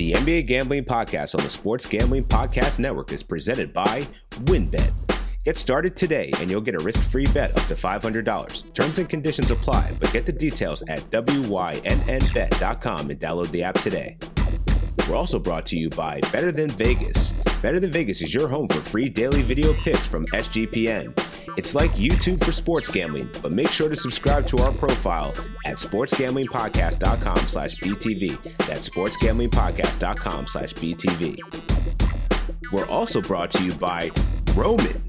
The NBA Gambling Podcast on the Sports Gambling Podcast Network is presented by WynnBet. Get started today and you'll get a risk free bet up to $500. Terms and conditions apply, but get the details at WYNNBet.com and download the app today. We're also brought to you by Better Than Vegas. Better Than Vegas is your home for free daily video picks from SGPN. It's like YouTube for sports gambling, but make sure to subscribe to our profile at sportsgamblingpodcast.com slash BTV. That's sportsgamblingpodcast.com slash BTV. We're also brought to you by Roman.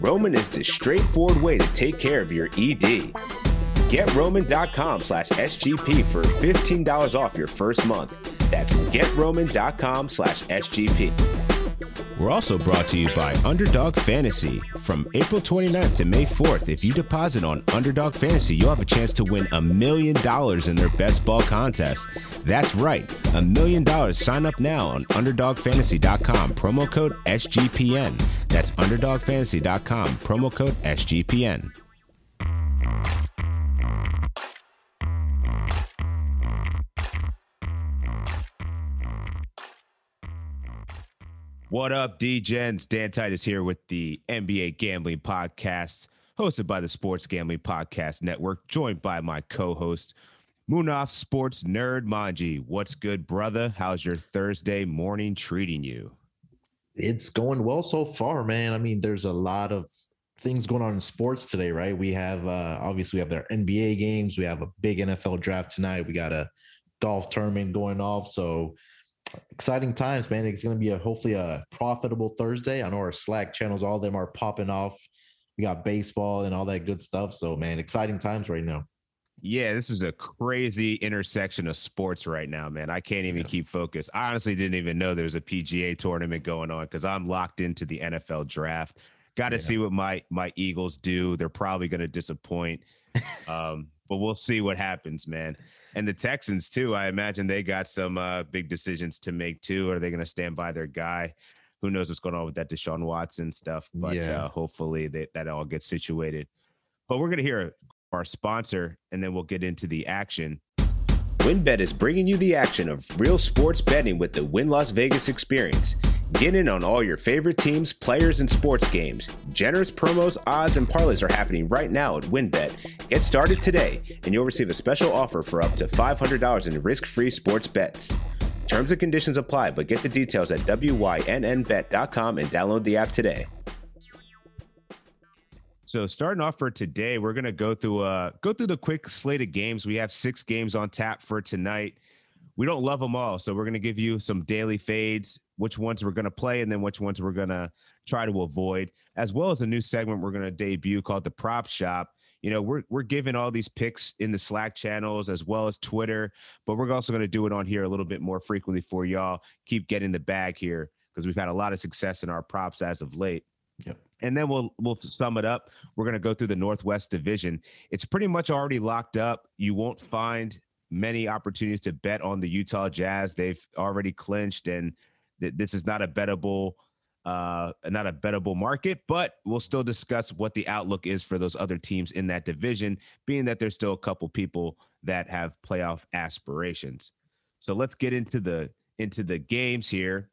Roman is the straightforward way to take care of your ED. GetRoman.com slash SGP for $15 off your first month. That's GetRoman.com slash SGP. We're also brought to you by Underdog Fantasy. From April 29th to May 4th, if you deposit on Underdog Fantasy, you'll have a chance to win a million dollars in their best ball contest. That's right, a million dollars. Sign up now on UnderdogFantasy.com, promo code SGPN. That's UnderdogFantasy.com, promo code SGPN. What up, DGens? Dan Titus here with the NBA Gambling Podcast, hosted by the Sports Gambling Podcast Network, joined by my co-host, Munaf Sports Nerd Manji. What's good, brother? How's your Thursday morning treating you? It's going well so far, man. I mean, there's a lot of things going on in sports today, right? We have uh obviously we have their NBA games, we have a big NFL draft tonight, we got a golf tournament going off. So exciting times, man. It's going to be a hopefully a profitable Thursday. I know our Slack channels, all of them are popping off. We got baseball and all that good stuff. So, man, exciting times right now. Yeah, this is a crazy intersection of sports right now, man. I can't even yeah. keep focused. I honestly didn't even know there was a PGA tournament going on because I'm locked into the NFL draft. Got to yeah. see what my my Eagles do. They're probably going to disappoint, um, but we'll see what happens, man and the Texans too. I imagine they got some uh, big decisions to make too. Are they going to stand by their guy? Who knows what's going on with that Deshaun Watson stuff? But yeah. uh, hopefully they, that all gets situated. But we're going to hear our sponsor, and then we'll get into the action. WynnBET is bringing you the action of real sports betting with the Wynn Las Vegas experience. Get in on all your favorite teams, players, and sports games. Generous promos, odds, and parlays are happening right now at WynnBet. Get started today, and you'll receive a special offer for up to $500 in risk-free sports bets. Terms and conditions apply, but get the details at wynnbet.com and download the app today. So starting off for today, we're gonna go through uh go through the quick slate of games. We have six games on tap for tonight. We don't love them all, so we're gonna give you some daily fades, which ones we're going to play and then which ones we're going to try to avoid, as well as a new segment we're going to debut called the Prop Shop. You know, we're we're giving all these picks in the Slack channels as well as Twitter, but we're also going to do it on here a little bit more frequently for y'all. Keep getting the bag here because we've had a lot of success in our props as of late. Yep. And then we'll we'll sum it up. We're going to go through the Northwest Division. It's pretty much already locked up. You won't find many opportunities to bet on the Utah Jazz. They've already clinched and this is not a bettable uh, not a bettable market, but we'll still discuss what the outlook is for those other teams in that division, being that there's still a couple people that have playoff aspirations. So let's get into the into the games here.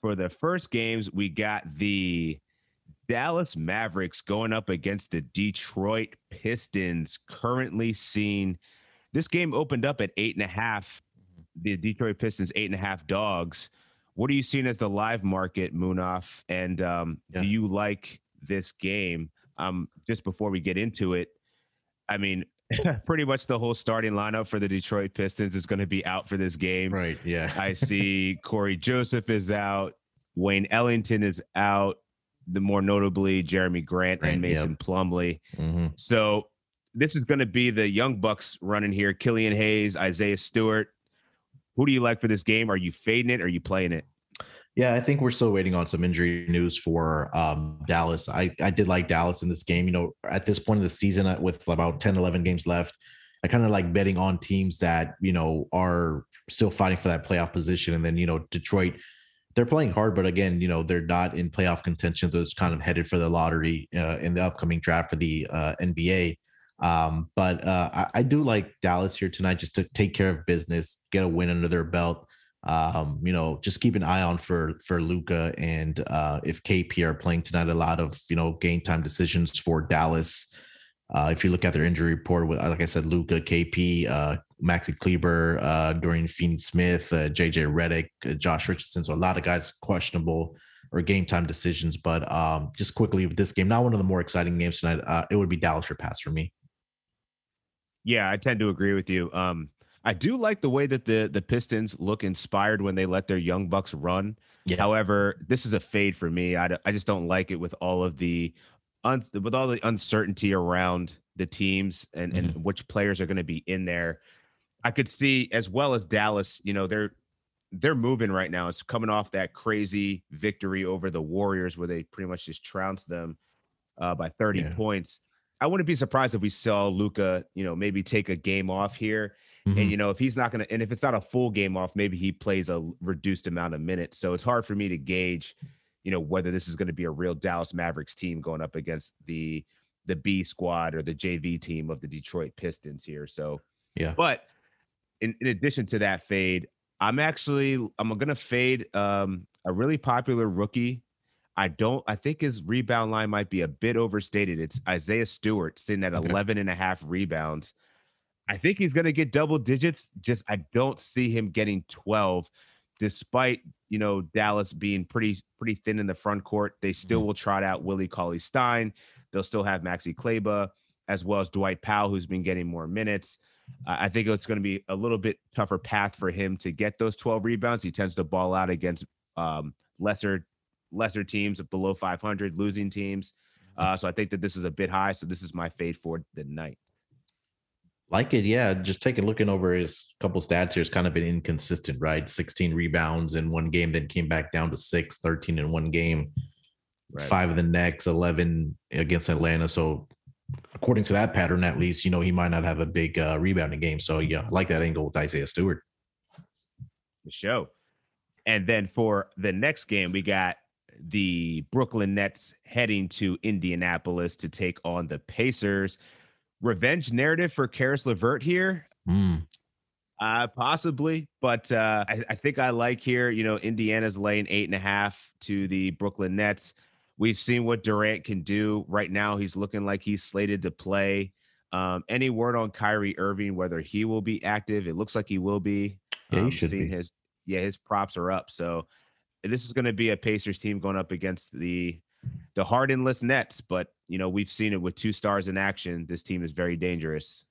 For the first games, we got the Dallas Mavericks going up against the Detroit Pistons, currently seen. This game opened up at eight and a half. The Detroit Pistons eight and a half dogs. What are you seeing as the live market, Munaf? And um, yeah. do you like this game? Um, just before we get into it, I mean, pretty much the whole starting lineup for the Detroit Pistons is going to be out for this game. Right. Yeah. I see Cory Joseph is out. Wayne Ellington is out. The more notably Jerami Grant, Grant and Mason yep. Plumlee. Mm-hmm. So this is going to be the young Bucks running here. Killian Hayes, Isaiah Stewart, who do you like for this game? Are you fading it? Or are you playing it? Yeah, I think we're still waiting on some injury news for um, Dallas. I, I did like Dallas in this game. You know, at this point of the season, uh, with about 10, 11 games left, I kind of like betting on teams that, you know, are still fighting for that playoff position. And then, you know, Detroit, they're playing hard, but again, you know, they're not in playoff contention. So it's kind of headed for the lottery uh, in the upcoming draft for the uh, NBA. Um, but uh, I, I, do like Dallas here tonight just to take care of business, get a win under their belt. Um, you know, just keep an eye on for for Luka and uh, if KP are playing tonight. A lot of you know game time decisions for Dallas. Uh, if you look at their injury report, with like I said, Luka, KP, uh, Maxi Kleber, uh, Dorian Finney-Smith, uh, JJ Redick, uh, Josh Richardson. So a lot of guys questionable or game time decisions. But um, just quickly with this game, not one of the more exciting games tonight. Uh, it would be Dallas or pass for me. Yeah, I tend to agree with you. Um, I do like the way that the the Pistons look inspired when they let their young bucks run. Yeah. However, this is a fade for me. I, I just don't like it with all of the un, with all the uncertainty around the teams and mm-hmm. and which players are going to be in there. I could see as well as Dallas, you know, they're they're moving right now. It's coming off that crazy victory over the Warriors where they pretty much just trounced them uh, by 30 yeah. points. I wouldn't be surprised if we saw Luka, you know, maybe take a game off here. Mm-hmm. And you know, if he's not going to, and if it's not a full game off, maybe he plays a reduced amount of minutes. So it's hard for me to gauge, you know, whether this is going to be a real Dallas Mavericks team going up against the the B squad or the JV team of the Detroit Pistons here. So yeah, but in, in addition to that fade, I'm actually I'm gonna fade um, a really popular rookie. I don't I think his rebound line might be a bit overstated. It's Isaiah Stewart sitting at okay. 11 and a half rebounds. I think he's gonna get double digits. Just I don't see him getting 12, despite you know Dallas being pretty pretty thin in the front court. They still mm-hmm. will trot out Willie Cauley Stein. They'll still have Maxi Kleber as well as Dwight Powell, who's been getting more minutes. I think it's going to be a little bit tougher path for him to get those 12 rebounds. He tends to ball out against um, lesser lesser teams of below 500, losing teams. Mm-hmm. Uh, so I think that this is a bit high. So this is my fade for the night. Like it, yeah. Just taking looking over his couple stats here, it's kind of been inconsistent, right? 16 rebounds in one game, then came back down to six, 13 in one game, right. five of the next, 11 against Atlanta. So according to that pattern, at least, you know, he might not have a big uh, rebounding game. So, yeah, I like that angle with Isaiah Stewart. The show. And then for the next game, we got the Brooklyn Nets heading to Indianapolis to take on the Pacers. Revenge narrative for Caris LeVert here. Mm. Uh, possibly, but uh, I, I, think I like here. You know, Indiana's laying eight and a half to the Brooklyn Nets. We've seen what Durant can do. Right now, he's looking like he's slated to play. Um, any word on Kyrie Irving, whether he will be active? It looks like he will be. Yeah, um, should be. His, yeah, his props are up. So this is going to be a Pacers team going up against the the hardenless Nets. But you know, we've seen it with two stars in action. This team is very dangerous.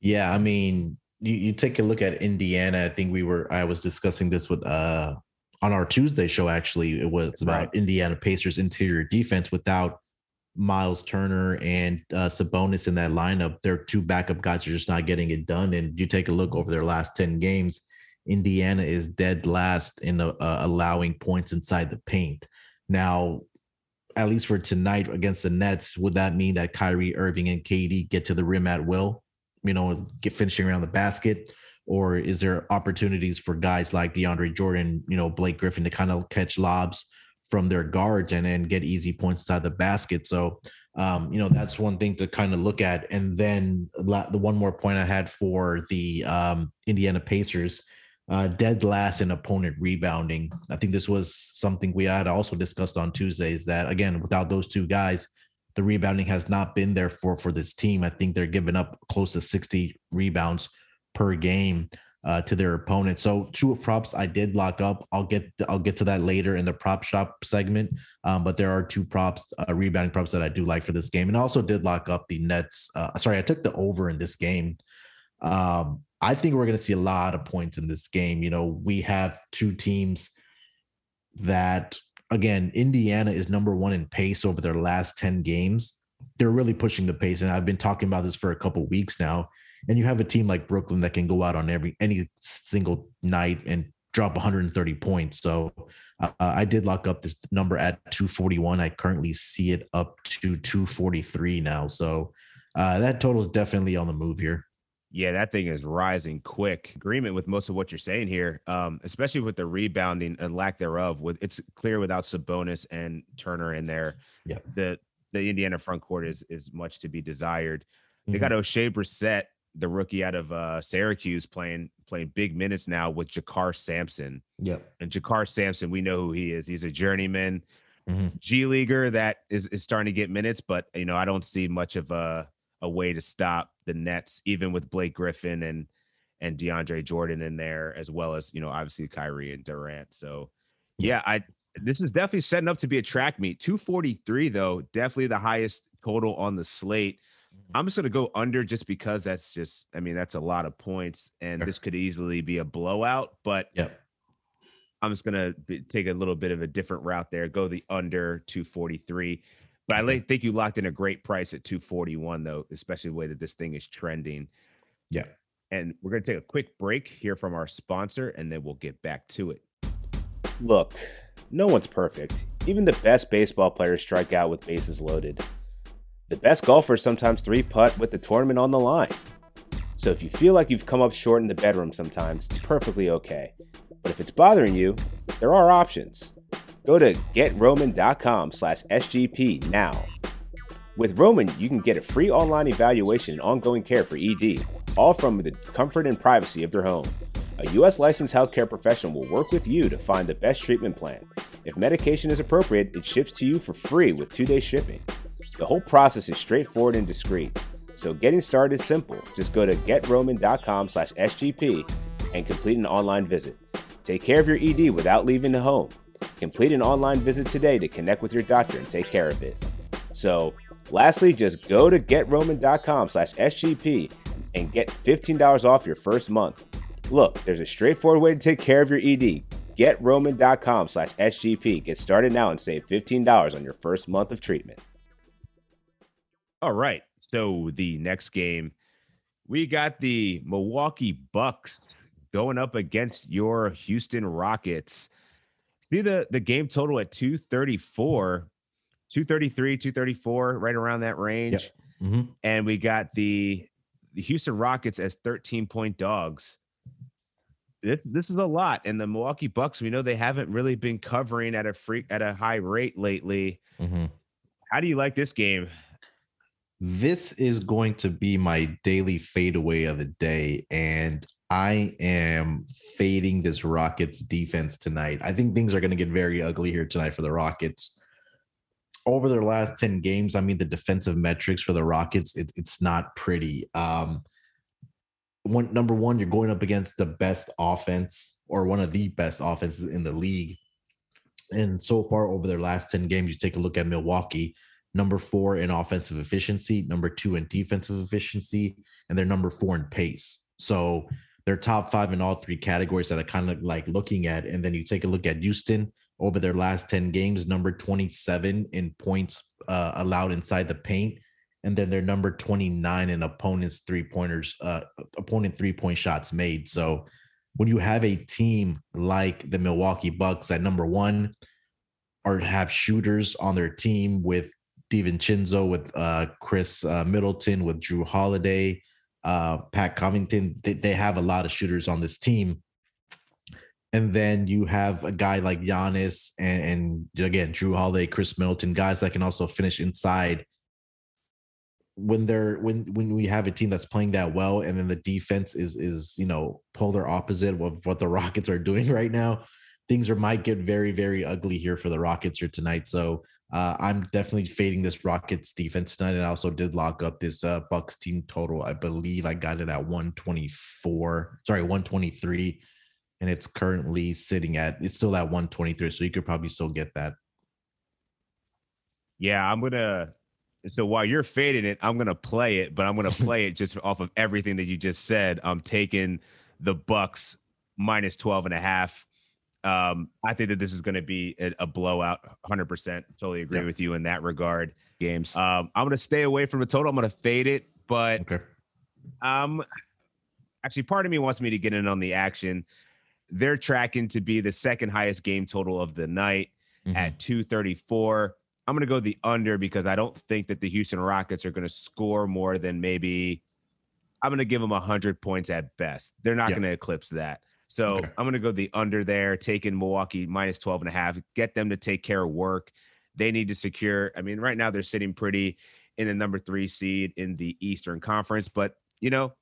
Yeah, I mean, you, you take a look at Indiana. I think we were I was discussing this with uh on our Tuesday show, actually, it was about right. Indiana Pacers interior defense without Miles Turner and uh, Sabonis in that lineup. Their two backup guys are just not getting it done. And you take a look over their last 10 games, Indiana is dead last in uh, allowing points inside the paint. Now, at least for tonight against the Nets, would that mean that Kyrie Irving and KD get to the rim at will? You know, get finishing around the basket, or is there opportunities for guys like DeAndre Jordan, you know, Blake Griffin to kind of catch lobs from their guards and then get easy points inside the basket? So, um, you know, that's one thing to kind of look at. And then the one more point I had for the um, Indiana Pacers, uh, dead last in opponent rebounding. I think this was something we had also discussed on Tuesdays that again, without those two guys, the rebounding has not been there for for this team. I think they're giving up close to 60 rebounds per game uh, to their opponent. So two props I did lock up. I'll get I'll get to that later in the prop shop segment. Um, but there are two props, uh, rebounding props that I do like for this game, and I also did lock up the Nets. Uh, sorry, I took the over in this game. Um, I think we're going to see a lot of points in this game. You know, we have two teams that again, Indiana is number one in pace over their last ten games. They're really pushing the pace, and I've been talking about this for a couple weeks now and you have a team like Brooklyn that can go out on every any single night and drop 130 points. So uh, I did lock up this number at 241. I currently see it up to 243 now. So uh, that total is definitely on the move here. Yeah, that thing is rising quick. Agreement with most of what you're saying here, um, especially with the rebounding and lack thereof. With it's clear without Sabonis and Turner in there, yeah, the the Indiana front court is is much to be desired. They mm-hmm. got Oshae Brissett the rookie out of uh, Syracuse playing playing big minutes now with JaKarr Sampson. Yep. And JaKarr Sampson, we know who he is. He's a journeyman Mm-hmm. G leaguer that is, is starting to get minutes, but you know, I don't see much of a a way to stop the Nets, even with Blake Griffin and and DeAndre Jordan in there, as well as you know, obviously Kyrie and Durant. So yeah, I this is definitely setting up to be a track meet. 243 though, definitely the highest total on the slate. Mm-hmm. I'm just gonna go under just because that's just, I mean, that's a lot of points, and Sure. this could easily be a blowout. But Yep. I'm just gonna be, take a little bit of a different route there. Go the under 243. But I think you locked in a great price at 241 though, especially the way that this thing is trending. Yeah. And we're gonna take a quick break here from our sponsor, and then we'll get back to it. Look, no one's perfect. Even the best baseball players strike out with bases loaded. The best golfers sometimes three putt with the tournament on the line. So if you feel like you've come up short in the bedroom sometimes, it's perfectly okay. But if it's bothering you, there are options. Go to getroman.com slash SGP now. With Roman, you can get a free online evaluation and ongoing care for ED, all from the comfort and privacy of their home. A U.S. licensed healthcare professional will work with you to find the best treatment plan. If medication is appropriate, it ships to you for free with two day shipping. The whole process is straightforward and discreet. So getting started is simple. Just go to getroman.com slash SGP and complete an online visit. Take care of your ED without leaving the home. Complete an online visit today to connect with your doctor and take care of it. So, lastly, just go to getroman.com slash SGP and get $15 off your first month. Look, there's a straightforward way to take care of your ED. GetRoman.com slash SGP. Get started now and save $15 on your first month of treatment. All right. So the next game, we got the Milwaukee Bucks going up against your Houston Rockets. See the the game total at 234, 233, 234, right around that range. hmm And we got the the Houston Rockets as 13 point dogs. This, this is a lot. And the Milwaukee Bucks, we know they haven't really been covering at a free at a high rate lately. hmm How do you like this game? This is going to be my daily fadeaway of the day, and I am fading this Rockets defense tonight. I think things are going to get very ugly here tonight for the Rockets. Over their last 10 games, I mean, the defensive metrics for the Rockets, it, it's not pretty. Um, one number one, you're going up against the best offense or one of the best offenses in the league. And so far, over their last 10 games, you take a look at Milwaukee, number four in offensive efficiency, number two in defensive efficiency, and they're number four in pace. So they're top five in all three categories that I kind of like looking at. And then you take a look at Houston over their last 10 games, number 27 in points uh, allowed inside the paint. And then they're number 29 in opponents' three pointers, uh, opponent three point shots made. So when you have a team like the Milwaukee Bucks at number one, or have shooters on their team with DiVincenzo, with uh, Khris uh, Middleton, with Jrue Holiday, uh, Pat Covington. They, they have a lot of shooters on this team. And then you have a guy like Giannis and, and again, Jrue Holiday, Khris Middleton, guys that can also finish inside. When they're when when we have a team that's playing that well, and then the defense is is you know polar opposite of what the Rockets are doing right now, things are might get very very ugly here for the Rockets here tonight. So uh, I'm definitely fading this Rockets defense tonight, and I also did lock up this uh, Bucks team total. I believe I got it at 124. Sorry, 123, and it's currently sitting at it's still at 123. So you could probably still get that. Yeah, I'm gonna. So while you're fading it, I'm gonna play it, but I'm gonna play it just off of everything that you just said. I'm taking the Bucks minus 12 and a half. Um, I think that this is going to be a, a blowout. 100%. Totally agree Yeah. with you in that regard. Games. Um, I'm going to stay away from the total. I'm going to fade it, but Okay. um, actually, part of me wants me to get in on the action. They're tracking to be the second highest game total of the night Mhm. at 234. I'm going to go the under because I don't think that the Houston Rockets are going to score more than maybe I'm going to give them 100 points at best. They're not Yeah. going to eclipse that. So Okay. I'm going to go the under there, taking Milwaukee minus 12 and a half, get them to take care of work. They need to secure. I mean, right now they're sitting pretty in the number three seed in the Eastern Conference, but you know,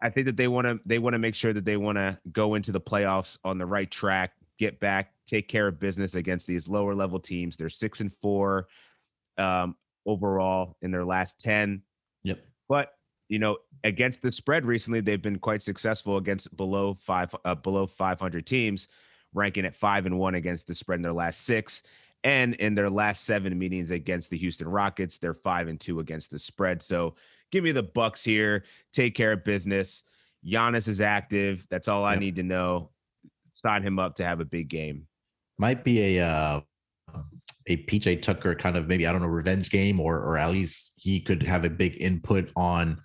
I think that they want to they want to make sure that they want to go into the playoffs on the right track, get back, take care of business against these lower level teams. They're six and four um, overall in their last ten. Yep. But you know, against the spread recently, they've been quite successful against below five uh, below 500 teams, ranking at five and one against the spread in their last six. And in their last seven meetings against the Houston Rockets, they're five and two against the spread. So give me the Bucks here. Take care of business. Giannis is active. That's all I need to know. Sign him up to have a big game. Might be a uh, a PJ Tucker kind of maybe I don't know revenge game, or or at least he could have a big input on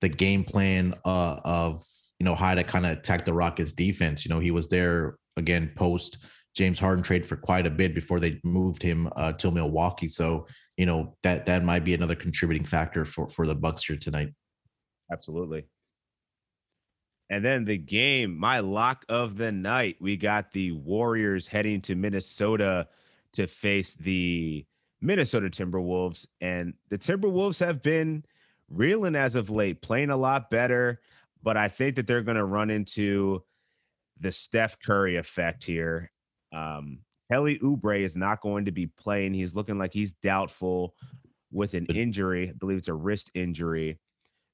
the game plan uh, of you know how to kind of attack the Rockets defense. You know he was there again post James Harden trade for quite a bit before they moved him uh, to Milwaukee. So you know that that might be another contributing factor for for the Bucks here tonight. Absolutely. And then the game, my lock of the night, we got the Warriors heading to Minnesota to face the Minnesota Timberwolves. And the Timberwolves have been reeling as of late, playing a lot better. But I think that they're going to run into the Steph Curry effect here. Um, Kelly Oubre is not going to be playing. He's looking like he's doubtful with an injury. I believe it's a wrist injury.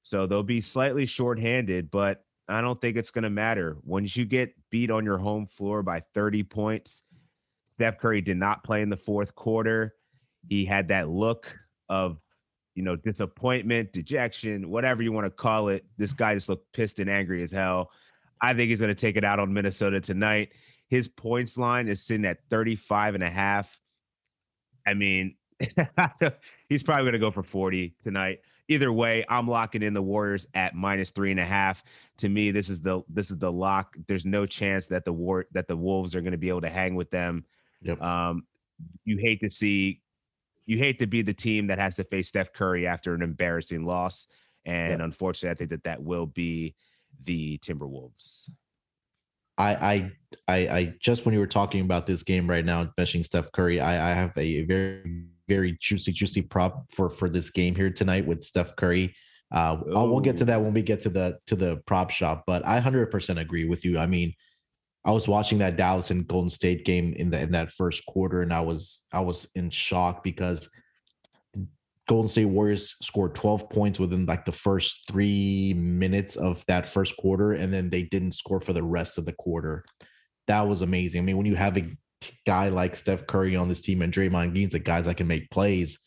So they'll be slightly shorthanded, but I don't think it's going to matter. Once you get beat on your home floor by 30 points, Steph Curry did not play in the fourth quarter. He had that look of, you know, disappointment, dejection, whatever you want to call it. This guy just looked pissed and angry as hell. I think he's going to take it out on Minnesota tonight. His points line is sitting at 35 and a half. I mean, he's probably going to go for 40 tonight. Either way, I'm locking in the Warriors at minus three and a half. To me, this is the this is the lock. There's no chance that the war that the Wolves are going to be able to hang with them. Yep. Um, you hate to see, you hate to be the team that has to face Steph Curry after an embarrassing loss, and unfortunately, I think that that will be the Timberwolves. I, I I I just when you were talking about this game right now, mentioning Steph Curry, I, I have a very very juicy juicy prop for for this game here tonight with Steph Curry. Uh, we'll get to that when we get to the to the prop shop, but I hundred percent agree with you. I mean, I was watching that Dallas and Golden State game in the in that first quarter, and I was I was in shock because Golden State Warriors scored 12 points within like the first three minutes of that first quarter, and then they didn't score for the rest of the quarter. That was amazing. I mean, when you have a guy like Steph Curry on this team and Draymond Green's the guys that can make plays,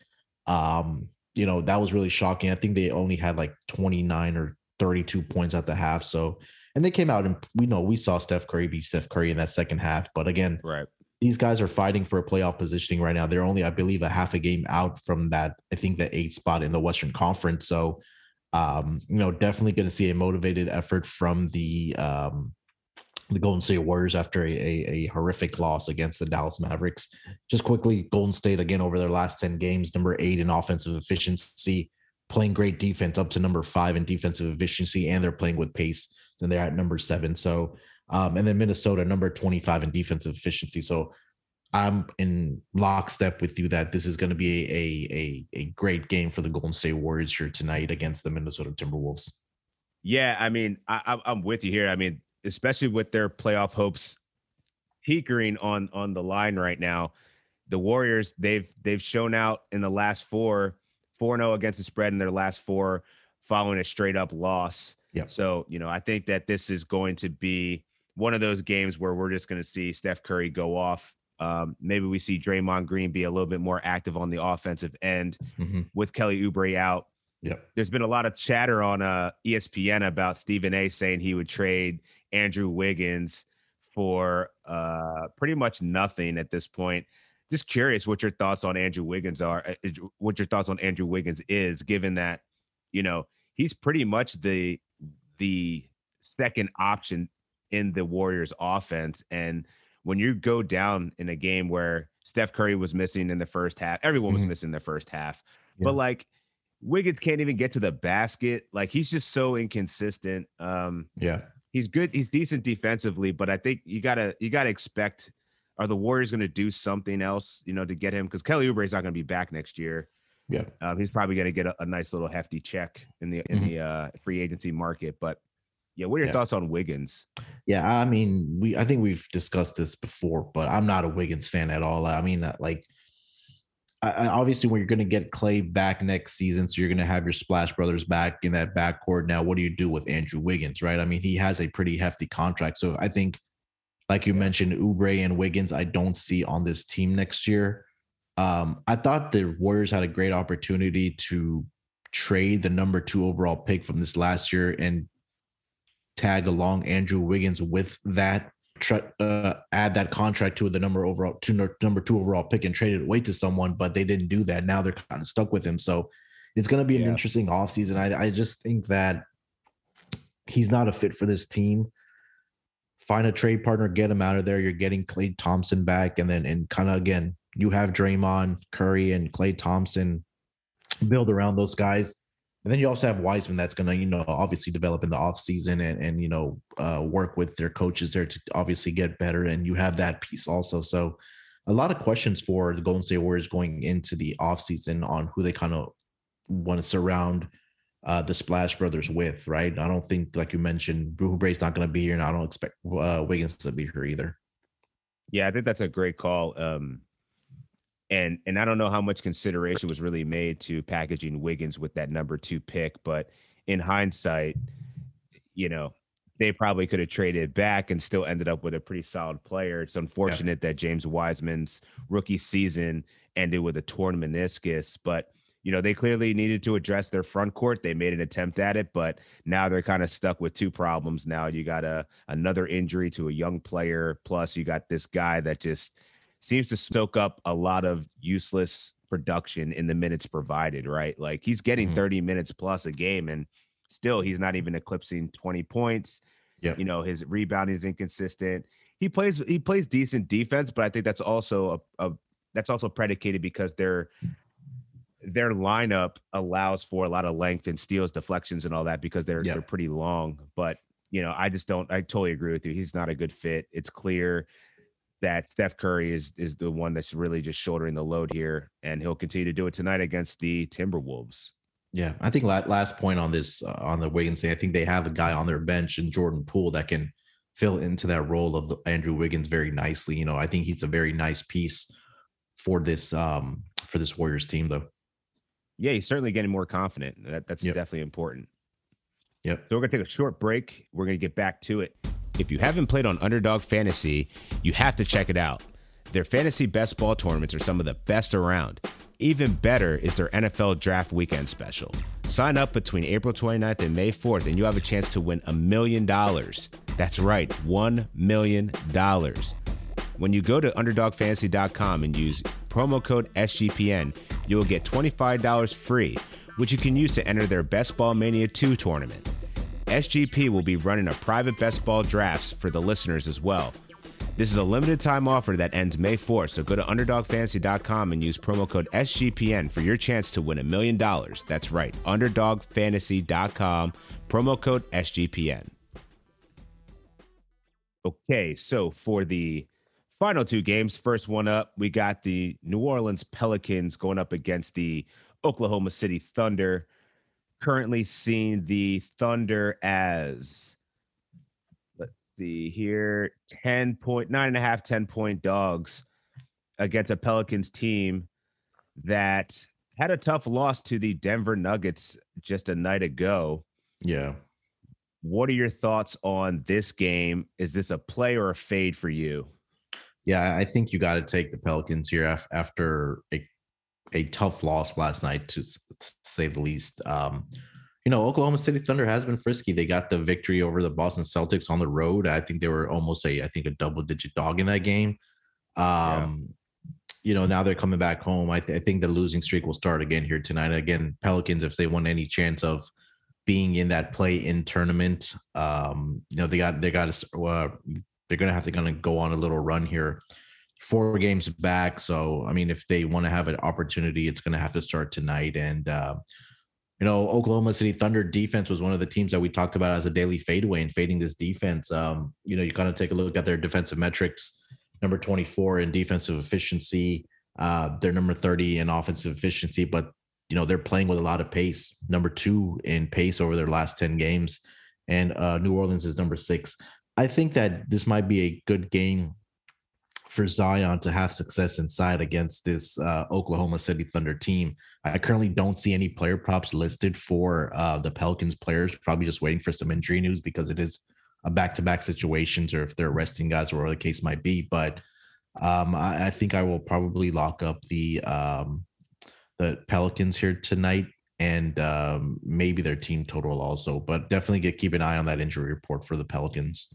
um, you know, that was really shocking. I think they only had like 29 or 32 points at the half. So, and they came out and we know we saw Steph Curry be Steph Curry in that second half. But again, right these guys are fighting for a playoff positioning right now. They're only, I believe, a half a game out from that. I think the eight spot in the Western Conference. So, um, you know, definitely going to see a motivated effort from the um, the Golden State Warriors after a, a, a, horrific loss against the Dallas Mavericks. Just quickly, Golden State again over their last ten games, number eight in offensive efficiency, playing great defense, up to number five in defensive efficiency, and they're playing with pace. And they're at number seven. So um, and then Minnesota, number 25 in defensive efficiency. So I'm in lockstep with you that this is going to be a, a, a great game for the Golden State Warriors here tonight against the Minnesota Timberwolves. Yeah, I mean, I, I'm with you here. I mean, especially with their playoff hopes peakering on on the line right now, the Warriors they've they've shown out in the last four, 4-0 against the spread in their last four, following a straight up loss. Yeah. So you know, I think that this is going to be one of those games where we're just going to see Steph Curry go off. Um, maybe we see Draymond Green be a little bit more active on the offensive end mm-hmm. with Kelly Oubre out. Yep. There's been a lot of chatter on uh, ESPN about Stephen A saying he would trade Andrew Wiggins for uh, pretty much nothing at this point. Just curious what your thoughts on Andrew Wiggins are. Uh, what your thoughts on Andrew Wiggins is, given that you know he's pretty much the the second option in the Warriors offense. And when you go down in a game where Steph Curry was missing in the first half, everyone was mm-hmm. missing the first half. Yeah. But like Wiggins can't even get to the basket. Like he's just so inconsistent. Um yeah. He's good, he's decent defensively, but I think you gotta you gotta expect are the Warriors gonna do something else, you know, to get him? Because Kelly Oubre is not gonna be back next year. Yeah. Um, he's probably gonna get a, a, nice little hefty check in the in mm-hmm. the uh free agency market. But Yeah, what are your Yeah. thoughts on Wiggins? Yeah, I mean, we I think we've discussed this before, but I'm not a Wiggins fan at all. I mean, uh, like, I, obviously, when you're going to get Klay back next season, so you're going to have your Splash Brothers back in that backcourt. Now, what do you do with Andrew Wiggins, right? I mean, he has a pretty hefty contract, so I think, like you mentioned, Oubre and Wiggins, I don't see on this team next year. Um, I thought the Warriors had a great opportunity to trade the number two overall pick from this last year and tag along Andrew Wiggins with that tra- uh, add that contract to the number overall to number two overall pick and trade it away to someone, but they didn't do that. Now they're kind of stuck with him. So it's going to be an Yeah. interesting offseason. I, I just think that he's not a fit for this team. Find a trade partner, get him out of there. You're getting Klay Thompson back, and then and kind of again, you have Draymond, Curry, and Klay Thompson. Build around those guys. And then you also have Wiseman that's going to, you know, obviously develop in the offseason and, and, you know, uh, work with their coaches there to obviously get better. And you have that piece also. So a lot of questions for the Golden State Warriors going into the offseason on who they kind of want to surround uh, the Splash Brothers with, right? I don't think, like you mentioned, Brew Bray's not going to be here, and I don't expect uh, Wiggins to be here either. Yeah, I think that's a great call. Um, and and I don't know how much consideration was really made to packaging Wiggins with that number two pick, but in hindsight, you know, they probably could have traded back and still ended up with a pretty solid player. It's unfortunate that James Wiseman's rookie season ended with a torn meniscus, but you know, they clearly needed to address their front court. They made an attempt at it, but now they're kind of stuck with two problems. Now you got a another injury to a young player, plus you got this guy that just seems to soak up a lot of useless production in the minutes provided, right? Like he's getting Mhm. 30 minutes plus a game and still he's not even eclipsing 20 points. Yep. You know, his rebounding is inconsistent. He plays he plays decent defense, but I think that's also a, a that's also predicated because their their lineup allows for a lot of length and steals, deflections, and all that because they're Yep. they're pretty long. But you know, I just don't. I totally agree with you. He's not a good fit. It's clear that Steph Curry is is the one that's really just shouldering the load here, and he'll continue to do it tonight against the Timberwolves. Yeah, I think la- last point on this uh, on the Wiggins thing, I think they have a guy on their bench in Jordan Poole that can fill into that role of the Andrew Wiggins very nicely. You know, I think he's a very nice piece for this um for this Warriors team though. Yeah, he's certainly getting more confident. That, that's Yep. definitely important. Yep. So we're gonna take a short break. We're gonna get back to it. If you haven't played on Underdog Fantasy, you have to check it out. Their fantasy best ball tournaments are some of the best around. Even better is their NFL Draft Weekend special. Sign up between April 29th and May 4th, and you have a chance to win a million dollars. That's right, $1 million. When you go to UnderdogFantasy.com and use promo code SGPN, you'll get $25 free, which you can use to enter their Best Ball Mania 2 tournament. SGP will be running a private best ball drafts for the listeners as well. This is a limited time offer that ends May 4th, so go to UnderdogFantasy.com and use promo code SGPN for your chance to win a million dollars. That's right, UnderdogFantasy.com, promo code SGPN. Okay, so for the final two games, first one up, we got the New Orleans Pelicans going up against the Oklahoma City Thunder. Currently seeing the Thunder as let's see here 10 point nine and a half, 10 point dogs against a Pelicans team that had a tough loss to the Denver Nuggets just a night ago. Yeah. What are your thoughts on this game? Is this a play or a fade for you? Yeah, I think you got to take the Pelicans here after a a tough loss last night, to say the least. Um, you know, Oklahoma City Thunder has been frisky. They got the victory over the Boston Celtics on the road. I think they were almost a, I think, a double digit dog in that game. Um, You know, now they're coming back home. I, th- I think the losing streak will start again here tonight. Again, Pelicans, if they want any chance of being in that play in tournament, um, you know, they got they got to uh, they're gonna have to kind of go on a little run here four games back. So, I mean, if they want to have an opportunity, it's going to have to start tonight. And, uh, you know, Oklahoma City Thunder defense was one of the teams that we talked about as a daily fadeaway and fading this defense. Um, you know, you kind of take a look at their defensive metrics, number 24 in defensive efficiency. Uh, they're number 30 in offensive efficiency, but, you know, they're playing with a lot of pace, number two in pace over their last 10 games. and uh, New Orleans is number six. I think that this might be a good game for Zion to have success inside against this uh, Oklahoma City Thunder team. I currently don't see any player props listed for uh, the Pelicans players. Probably just waiting for some injury news because it is a back-to-back situations, or if they're resting guys, or whatever the case might be. But um, I, I, think I will probably lock up the um, the Pelicans here tonight and um, maybe their team total also. But definitely get keep an eye on that injury report for the Pelicans.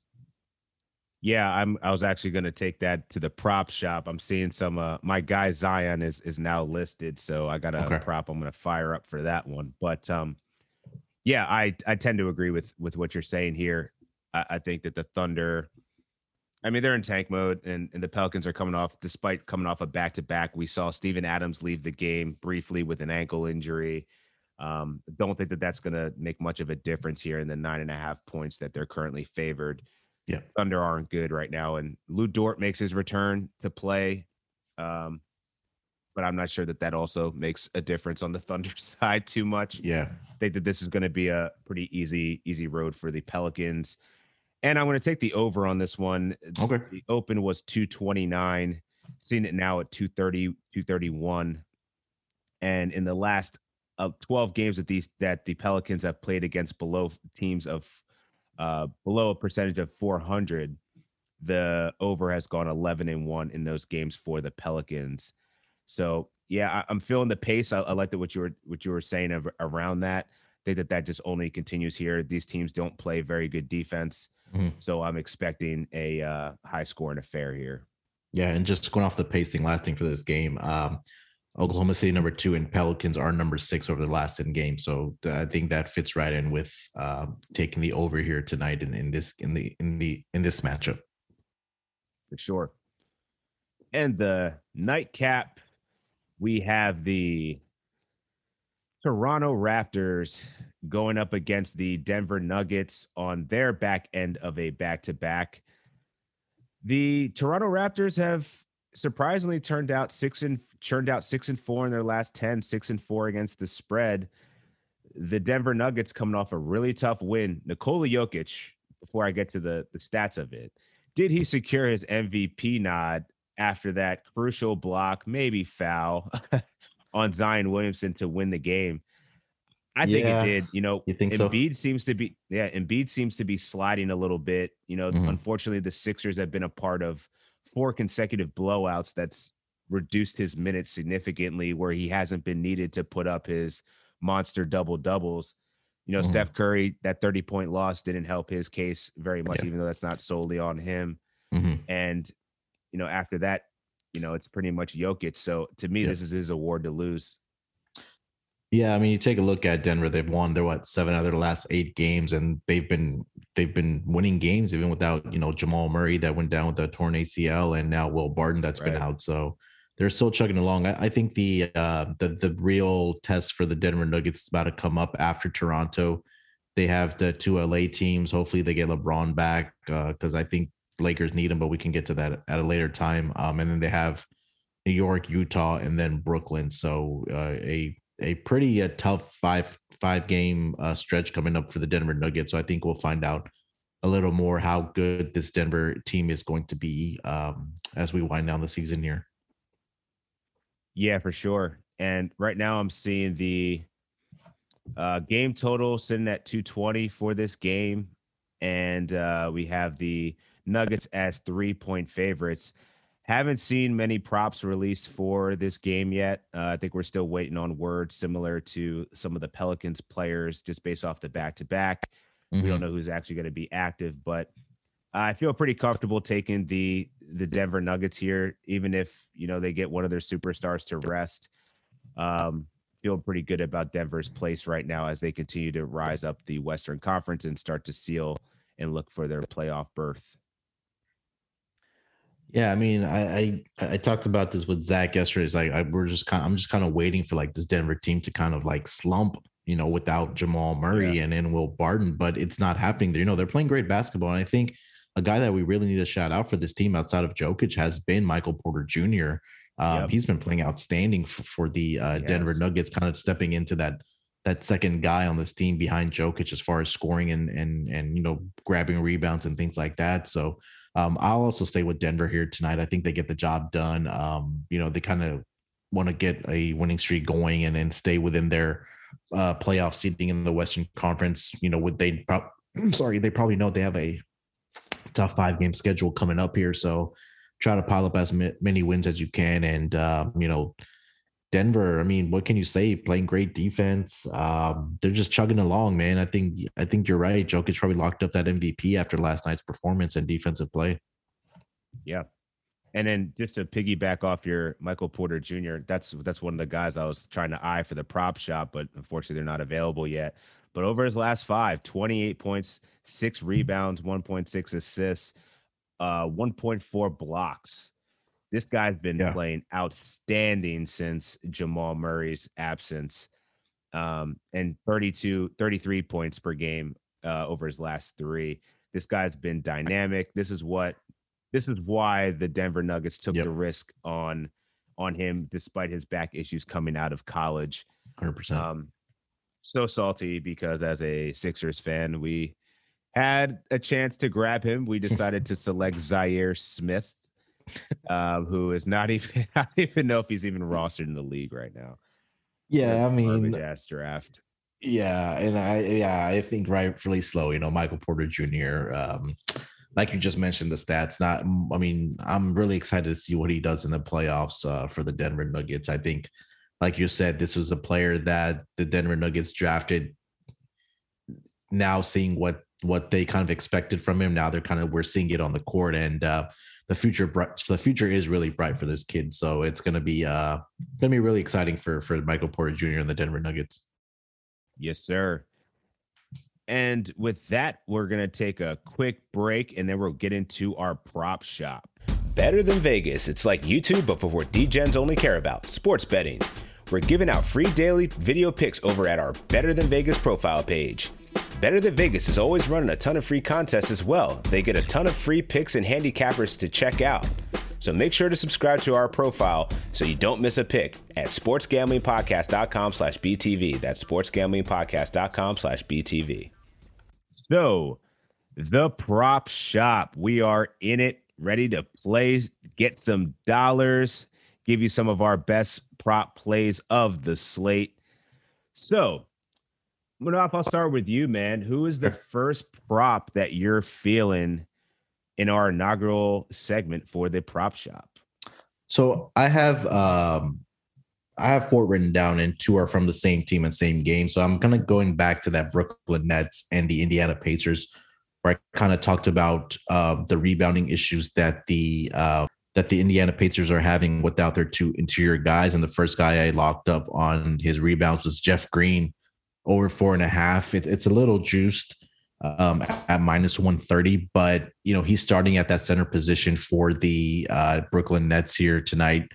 Yeah, I'm. I was actually going to take that to the prop shop. I'm seeing some. Uh, my guy Zion is is now listed, so I got a okay. prop. I'm going to fire up for that one. But um, yeah, I I tend to agree with with what you're saying here. I, I think that the Thunder. I mean, they're in tank mode, and, and the Pelicans are coming off, despite coming off a back to back. We saw Steven Adams leave the game briefly with an ankle injury. Um, don't think that that's going to make much of a difference here in the nine and a half points that they're currently favored. Yeah, Thunder aren't good right now, and Lu Dort makes his return to play, um, but I'm not sure that that also makes a difference on the Thunder side too much. Yeah, I think that this is going to be a pretty easy easy road for the Pelicans, and I'm going to take the over on this one. Okay, the open was 229, seeing it now at 230 231, and in the last uh, 12 games that these that the Pelicans have played against below teams of uh, below a percentage of 400, the over has gone 11 and one in those games for the Pelicans. So yeah, I, am feeling the pace. I, I like that what you were what you were saying of, around that. I think that that just only continues here. These teams don't play very good defense, mm-hmm. so I'm expecting a uh, high scoring affair here. Yeah, and just going off the pacing, last thing for this game, um, Oklahoma City number two and Pelicans are number six over the last 10 games. So I think that fits right in with uh, taking the over here tonight in, in this in the in the in this matchup. For sure. And the nightcap, we have the Toronto Raptors going up against the Denver Nuggets on their back end of a back to back. The Toronto Raptors have surprisingly turned out six and churned out six and four in their last 10, six and four against the spread. The Denver Nuggets coming off a really tough win. Nikola Jokic, before I get to the, the stats of it, did he secure his MVP nod after that crucial block, maybe foul on Zion Williamson to win the game? I think it did. You know, you think Embiid so? seems to be yeah, Embiid seems to be sliding a little bit. You know, mm-hmm. unfortunately, the Sixers have been a part of four consecutive blowouts that's reduced his minutes significantly where he hasn't been needed to put up his monster double doubles. You know, mm-hmm. Steph Curry, that 30 point loss didn't help his case very much, yeah. even though that's not solely on him. Mm-hmm. And, you know, after that, you know, it's pretty much Jokic. So to me, yeah. this is his award to lose. Yeah, I mean, you take a look at Denver. They've won their what seven out of the last eight games, and they've been they've been winning games even without you know Jamal Murray that went down with a torn ACL, and now Will Barton that's right. been out. So they're still chugging along. I, I think the uh, the the real test for the Denver Nuggets is about to come up after Toronto. They have the two LA teams. Hopefully, they get LeBron back because uh, I think Lakers need him, but we can get to that at a later time. Um, and then they have New York, Utah, and then Brooklyn. So uh, a a pretty uh, tough five five game uh, stretch coming up for the Denver Nuggets. So I think we'll find out a little more how good this Denver team is going to be um, as we wind down the season here. Yeah, for sure. And right now I'm seeing the uh, game total sitting at 220 for this game. And uh, we have the Nuggets as three point favorites. Haven't seen many props released for this game yet. Uh, I think we're still waiting on word similar to some of the Pelicans players just based off the back to back. We don't know who's actually going to be active, but I feel pretty comfortable taking the the Denver Nuggets here, even if you know they get one of their superstars to rest. Um, feel pretty good about Denver's place right now as they continue to rise up the Western Conference and start to seal and look for their playoff berth. Yeah, I mean, I, I, I talked about this with Zach yesterday. It's like I, we're just kind. Of, I'm just kind of waiting for like this Denver team to kind of like slump, you know, without Jamal Murray yeah. and then Will Barton, but it's not happening. You know, they're playing great basketball, and I think a guy that we really need to shout out for this team outside of Jokic has been Michael Porter Jr. Um, yep. He's been playing outstanding for, for the uh, Denver Nuggets, kind of stepping into that that second guy on this team behind Jokic as far as scoring and and and you know grabbing rebounds and things like that. So um, I'll also stay with Denver here tonight. I think they get the job done. Um, you know, they kind of want to get a winning streak going and and stay within their uh, playoff seating in the Western Conference. You know, would they? Pro- sorry, they probably know they have a tough five game schedule coming up here. So try to pile up as many wins as you can, and uh, you know Denver, I mean, what can you say? Playing great defense. Um, they're just chugging along, man. I think I think you're right. Jokic probably locked up that MVP after last night's performance and defensive play. Yeah. And then just to piggyback off your Michael Porter Jr., that's that's one of the guys I was trying to eye for the prop shop, but unfortunately they're not available yet. But over his last five, 28 points, six rebounds, 1.6 assists, uh, 1.4 blocks. This guy's been yeah. playing outstanding since Jamal Murray's absence. Um, and 32, 33 points per game uh, over his last three. This guy's been dynamic. This is what this is why the Denver Nuggets took yep. the risk on on him despite his back issues coming out of college. 100%. Um, so salty because as a Sixers fan, we had a chance to grab him. We decided to select Zhaire Smith um, who is not even I don't even know if he's even rostered in the league right now. Yeah, I mean, ass draft. Yeah, and I yeah I think rightfully slow. You know, Michael Porter Jr. Um, like you just mentioned, the stats. Not, I mean, I'm really excited to see what he does in the playoffs uh, for the Denver Nuggets. I think, like you said, this was a player that the Denver Nuggets drafted. Now seeing what what they kind of expected from him, now they're kind of we're seeing it on the court, and uh, the future bright the future is really bright for this kid so it's going to be uh going to be really exciting for for michael porter jr and the denver nuggets. Yes sir. And with that we're going to take a quick break and then we'll get into our prop shop. Better than vegas it's like youtube but for what dgens only care about sports betting. We're giving out free daily video picks over at our better than vegas profile page Better Than Vegas is always running a ton of free contests as well. They get a ton of free picks and handicappers to check out. So make sure to subscribe to our profile so you don't miss a pick at sportsgamblingpodcast.com slash BTV. That's sportsgamblingpodcast.com slash BTV. So the prop shop. We are in it, ready to play, get some dollars, give you some of our best prop plays of the slate. So I'll start with you, man. Who is the first prop that you're feeling in our inaugural segment for the prop shop? So I have um I have four written down and two are from the same team and same game. So I'm kind of going back to that Brooklyn Nets and the Indiana Pacers, where I kind of talked about uh, the rebounding issues that the uh, that the Indiana Pacers are having without their two interior guys. And the first guy I locked up on his rebounds was Jeff Green over four and a half. It, it's a little juiced um, at minus 130, but you know, he's starting at that center position for the uh, Brooklyn Nets here tonight.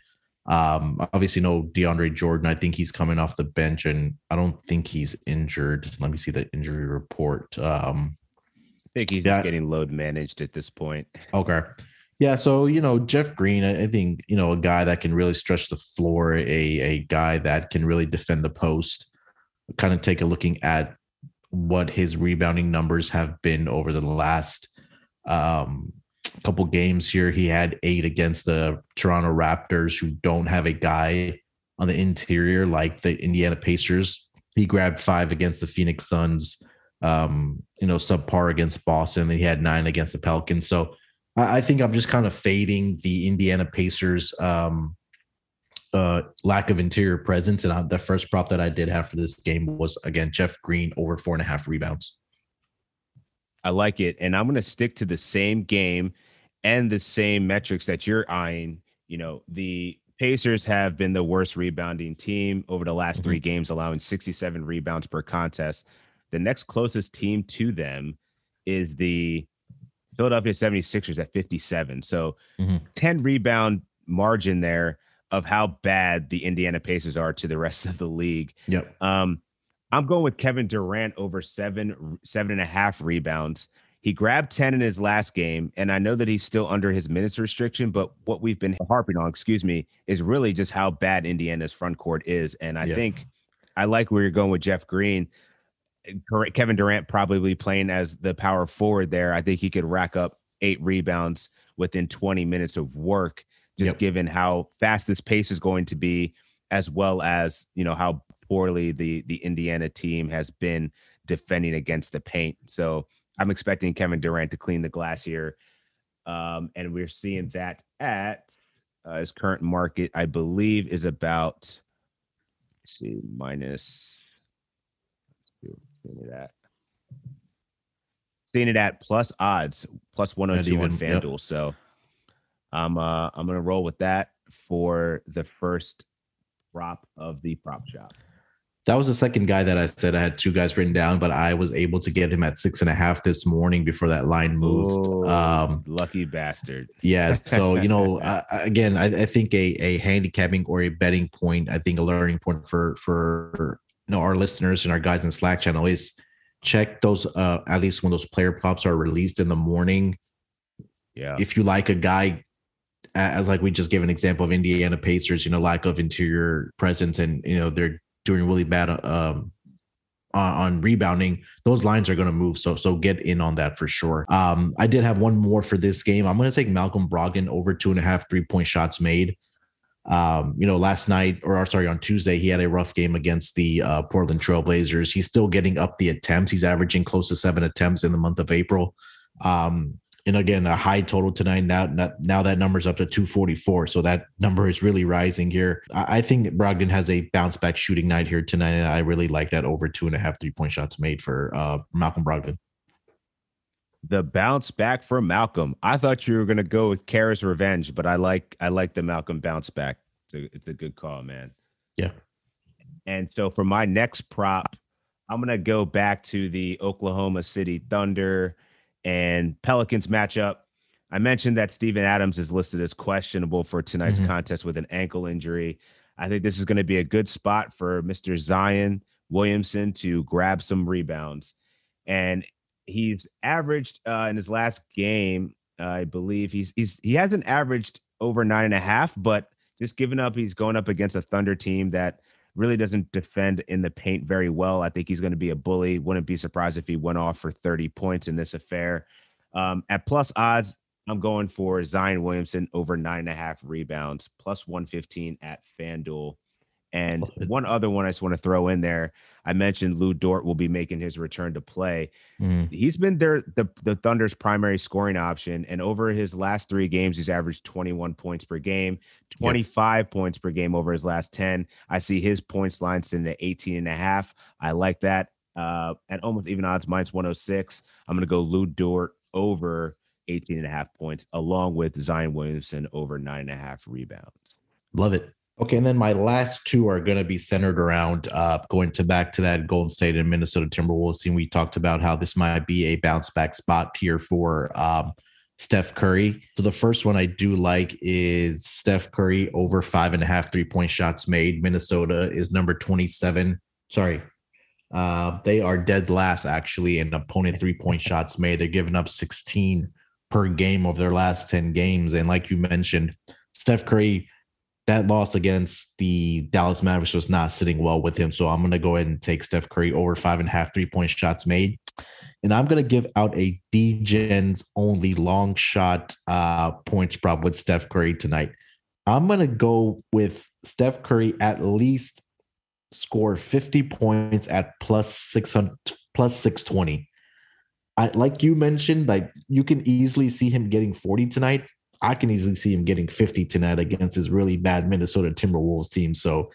Um, obviously, no DeAndre Jordan. I think he's coming off the bench, and I don't think he's injured. Let me see the injury report. Um, I think he's just getting load managed at this point. Okay. Yeah, so you know Jeff Green, I think you know a guy that can really stretch the floor, a a guy that can really defend the post kind of take a looking at what his rebounding numbers have been over the last um, couple games here. He had eight against the Toronto Raptors, who don't have a guy on the interior like the Indiana Pacers. He grabbed five against the Phoenix Suns, um, you know, subpar against Boston. He had nine against the Pelicans. So I, I think I'm just kind of fading the Indiana Pacers um, uh, lack of interior presence. And I, the first prop that I did have for this game was again Jeff Green over four and a half rebounds. I like it, and I'm going to stick to the same game and the same metrics that you're eyeing. You know, the Pacers have been the worst rebounding team over the last mm-hmm. three games, allowing 67 rebounds per contest. The next closest team to them is the Philadelphia 76ers at 57. So mm-hmm. 10 rebound margin there of how bad the Indiana Pacers are to the rest of the league. Yep. Um, I'm going with Kevin Durant over seven, seven and a half rebounds. He grabbed 10 in his last game, and I know that he's still under his minutes restriction, but what we've been harping on, excuse me, is really just how bad Indiana's front court is. And I think I like where you're going with Jeff Green. Kevin Durant probably playing as the power forward there. I think he could rack up eight rebounds within 20 minutes of work, just yep. given how fast this pace is going to be, as well as you know how poorly the the Indiana team has been defending against the paint. So I'm expecting Kevin Durant to clean the glass here, um, and we're seeing that at uh, his current market, I believe, is about see minus. Seeing it at seeing it at plus odds, plus 102 on FanDuel. Yep. So I'm uh I'm gonna roll with that for the first prop of the prop shop. That was the second guy that I said I had two guys written down, but I was able to get him at six and a half this morning before that line moved. Oh, um, lucky bastard. Yeah. So you know, uh, again, I, I, think a a handicapping or a betting point, I think a learning point for for you know our listeners and our guys in Slack channel is check those uh at least when those player props are released in the morning. Yeah. If you like a guy as like we just gave an example of Indiana Pacers, you know, lack of interior presence and you know they're doing really bad um, on, on, rebounding, those lines are going to move. So so get in on that for sure. Um, I did have one more for this game. I'm going to take Malcolm Brogdon over two and a half three point shots made. Um, you know, last night or sorry, on Tuesday, he had a rough game against the uh, Portland Trailblazers. He's still getting up the attempts. He's averaging close to seven attempts in the month of April. Um, and again, a high total tonight. Now, now that number's up to 244. So that number is really rising here. I, think Brogdon has a bounce back shooting night here tonight. And I really like that over two and a half three point shots made for uh, Malcolm Brogdon. The bounce back for Malcolm. I thought you were going to go with Caris Revenge, but I like I like the Malcolm bounce back. It's a, it's a good call, man. Yeah. And so for my next prop, I'm going to go back to the Oklahoma City Thunder and Pelicans matchup. I mentioned that Steven Adams is listed as questionable for tonight's mm-hmm. contest with an ankle injury. I think this is going to be a good spot for Mr. Zion Williamson to grab some rebounds. And he's averaged uh, in his last game, uh, I believe he's he's he hasn't averaged over nine and a half, but just giving up, he's going up against a Thunder team that really doesn't defend in the paint very well. I think he's going to be a bully. Wouldn't be surprised if he went off for 30 points in this affair. Um, at plus odds, I'm going for Zion Williamson over nine and a half rebounds, plus 115 at FanDuel. And one other one I just want to throw in there. I mentioned Lu Dort will be making his return to play. Mm. He's been their the, the Thunder's primary scoring option. And over his last three games, he's averaged 21 points per game, 25 yep. points per game over his last 10. I see his points line sitting at 18 and a half. I like that. Uh, at almost even odds, minus 106. I'm going to go Lu Dort over 18 and a half points, along with Zion Williamson over nine and a half rebounds. Love it. Okay, and then my last two are going to be centered around uh, going to back to that Golden State and Minnesota Timberwolves team. We talked about how this might be a bounce back spot here for um, Steph Curry. So the first one I do like is Steph Curry over five and a half three point shots made. Minnesota is number 27. Sorry. Uh, they are dead last actually in opponent three point shots made. They're giving up 16 per game over their last 10 games. And like you mentioned, Steph Curry that loss against the Dallas Mavericks was not sitting well with him. So I'm going to go ahead and take Steph Curry over five and a half three point shots made. And I'm going to give out a DGens only long shot uh, points prop with Steph Curry tonight. I'm going to go with Steph Curry at least score 50 points at plus 600 plus 620. I, like you mentioned, like you can easily see him getting 40 tonight. I can easily see him getting 50 tonight against his really bad Minnesota Timberwolves team. So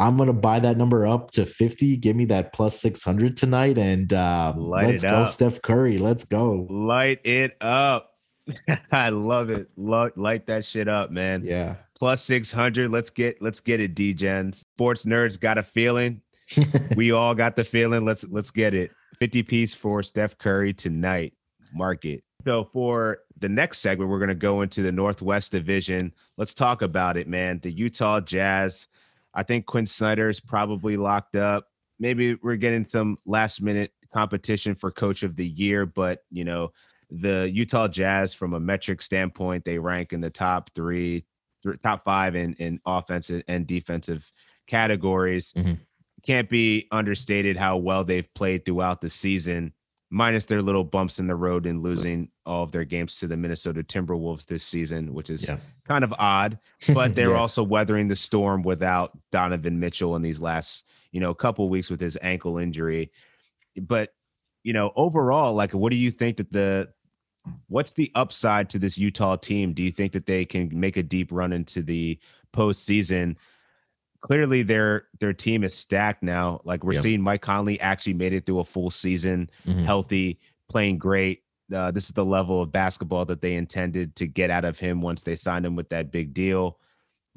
I'm gonna buy that number up to 50. Give me that plus 600 tonight, and uh, let's go, up. Steph Curry. Let's go. Light it up. I love it. light that shit up, man. Yeah. Plus 600. Let's get let's get it, DGens. Sports nerds got a feeling. we all got the feeling. Let's let's get it. 50 piece for Steph Curry tonight. Market. So for the next segment, we're going to go into the Northwest Division. Let's talk about it, man. The Utah Jazz. I think Quinn Snyder is probably locked up. Maybe we're getting some last minute competition for Coach of the Year, but you know, the Utah Jazz, from a metric standpoint, they rank in the top three, th- top five in in offensive and defensive categories. Mm-hmm. can't be understated how well they've played throughout the season, minus their little bumps in the road in losing all of their games to the Minnesota Timberwolves this season, which is yeah. kind of odd. But they're yeah. also weathering the storm without Donovan Mitchell in these last, you know, couple weeks with his ankle injury. But you know, overall, like, what do you think that the what's the upside to this Utah team? Do you think that they can make a deep run into the postseason? Clearly, their their team is stacked now. Like we're seeing, Mike Conley actually made it through a full season, mm-hmm. healthy, playing great. Uh, this is the level of basketball that they intended to get out of him once they signed him with that big deal.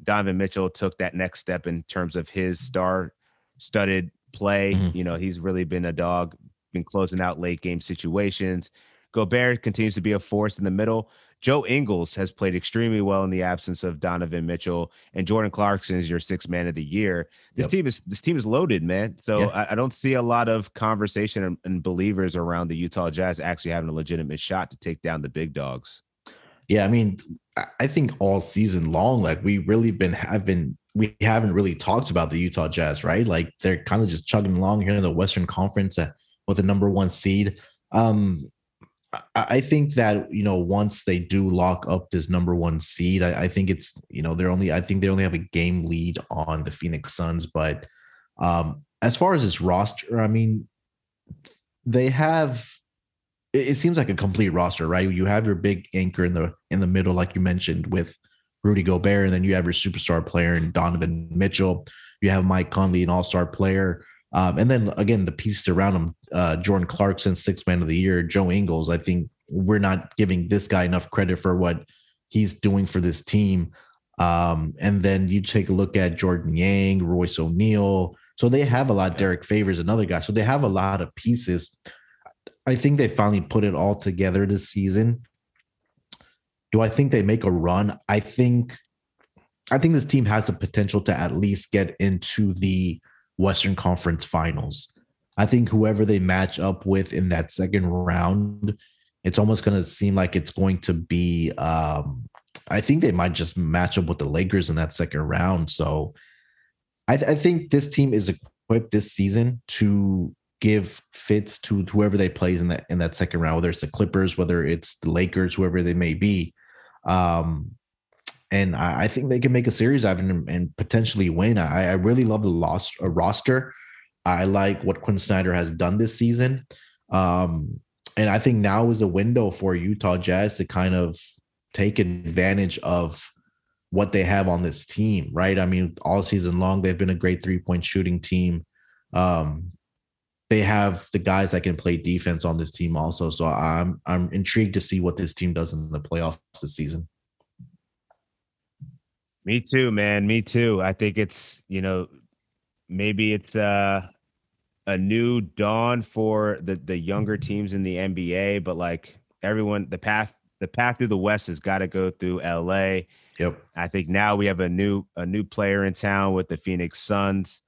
Donovan Mitchell took that next step in terms of his star-studded play. Mm-hmm. You know, he's really been a dog been closing out late game situations. Gobert continues to be a force in the middle. Joe Ingles has played extremely well in the absence of Donovan Mitchell, and Jordan Clarkson is your sixth man of the year. This yep. team is this team is loaded, man. So yeah. I, I, don't see a lot of conversation and, and, believers around the Utah Jazz actually having a legitimate shot to take down the big dogs. Yeah, I mean, I think all season long, like we really been been we haven't really talked about the Utah Jazz, right? Like they're kind of just chugging along here in the Western Conference. Uh, with the number one seed. Um, I think that you know once they do lock up this number one seed, I, I, think it's you know they're only I think they only have a game lead on the Phoenix Suns. But um, as far as this roster, I mean, they have it, it seems like a complete roster, right? You have your big anchor in the in the middle, like you mentioned, with Rudy Gobert, and then you have your superstar player in Donovan Mitchell. You have Mike Conley, an all-star player. Um, and then again, the pieces around him, uh, Jordan Clarkson, six man of the year, Joe Ingles. I think we're not giving this guy enough credit for what he's doing for this team. Um, and then you take a look at Georges Niang, Royce O'Neale. So they have a lot. Derrick Favors, another guy. So they have a lot of pieces. I think they finally put it all together this season. Do I think they make a run? I think I think this team has the potential to at least get into the Western Conference Finals. I think whoever they match up with in that second round, it's almost going to seem like it's going to be. Um, I think they might just match up with the Lakers in that second round. So I, th- I think this team is equipped this season to give fits to whoever they plays in that in that second round, whether it's the Clippers, whether it's the Lakers, whoever they may be. Um, and I, I, think they can make a series of and, and potentially win. I, I, really love the lost uh, roster. I like what Quinn Snyder has done this season, um, and I think now is a window for Utah Jazz to kind of take advantage of what they have on this team. Right? I mean, all season long they've been a great three point shooting team. Um, they have the guys that can play defense on this team also. So I'm I'm intrigued to see what this team does in the playoffs this season. Me too, man. Me too. I think it's, you know, maybe it's uh, a new dawn for the the younger teams in the NBA, but like everyone the path the path through the West has got to go through LA. Yep. I think now we have a new a new player in town with the Phoenix Suns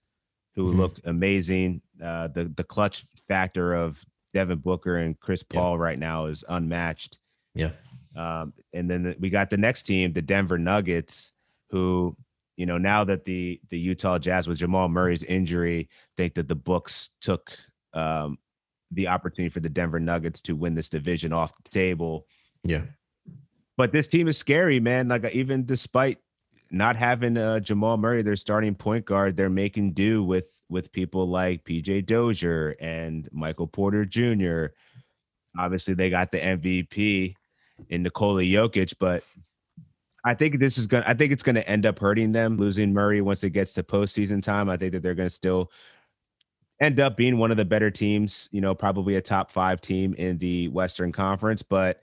who mm-hmm. look amazing. Uh, the the clutch factor of Devin Booker and Chris Paul yep. right now is unmatched. Yeah. Um, and then we got the next team, the Denver Nuggets, who you know now that the the Utah Jazz with Jamal Murray's injury think that the books took um, the opportunity for the Denver Nuggets to win this division off the table. Yeah. But this team is scary, man. Like even despite not having uh, Jamal Murray, their starting point guard, they're making do with with people like PJ Dozier and Michael Porter Jr. Obviously, they got the MVP in Nikola Jokic, but I think this is going. to I think it's going to end up hurting them losing Murray once it gets to postseason time. I think that they're going to still end up being one of the better teams. You know, probably a top five team in the Western Conference, but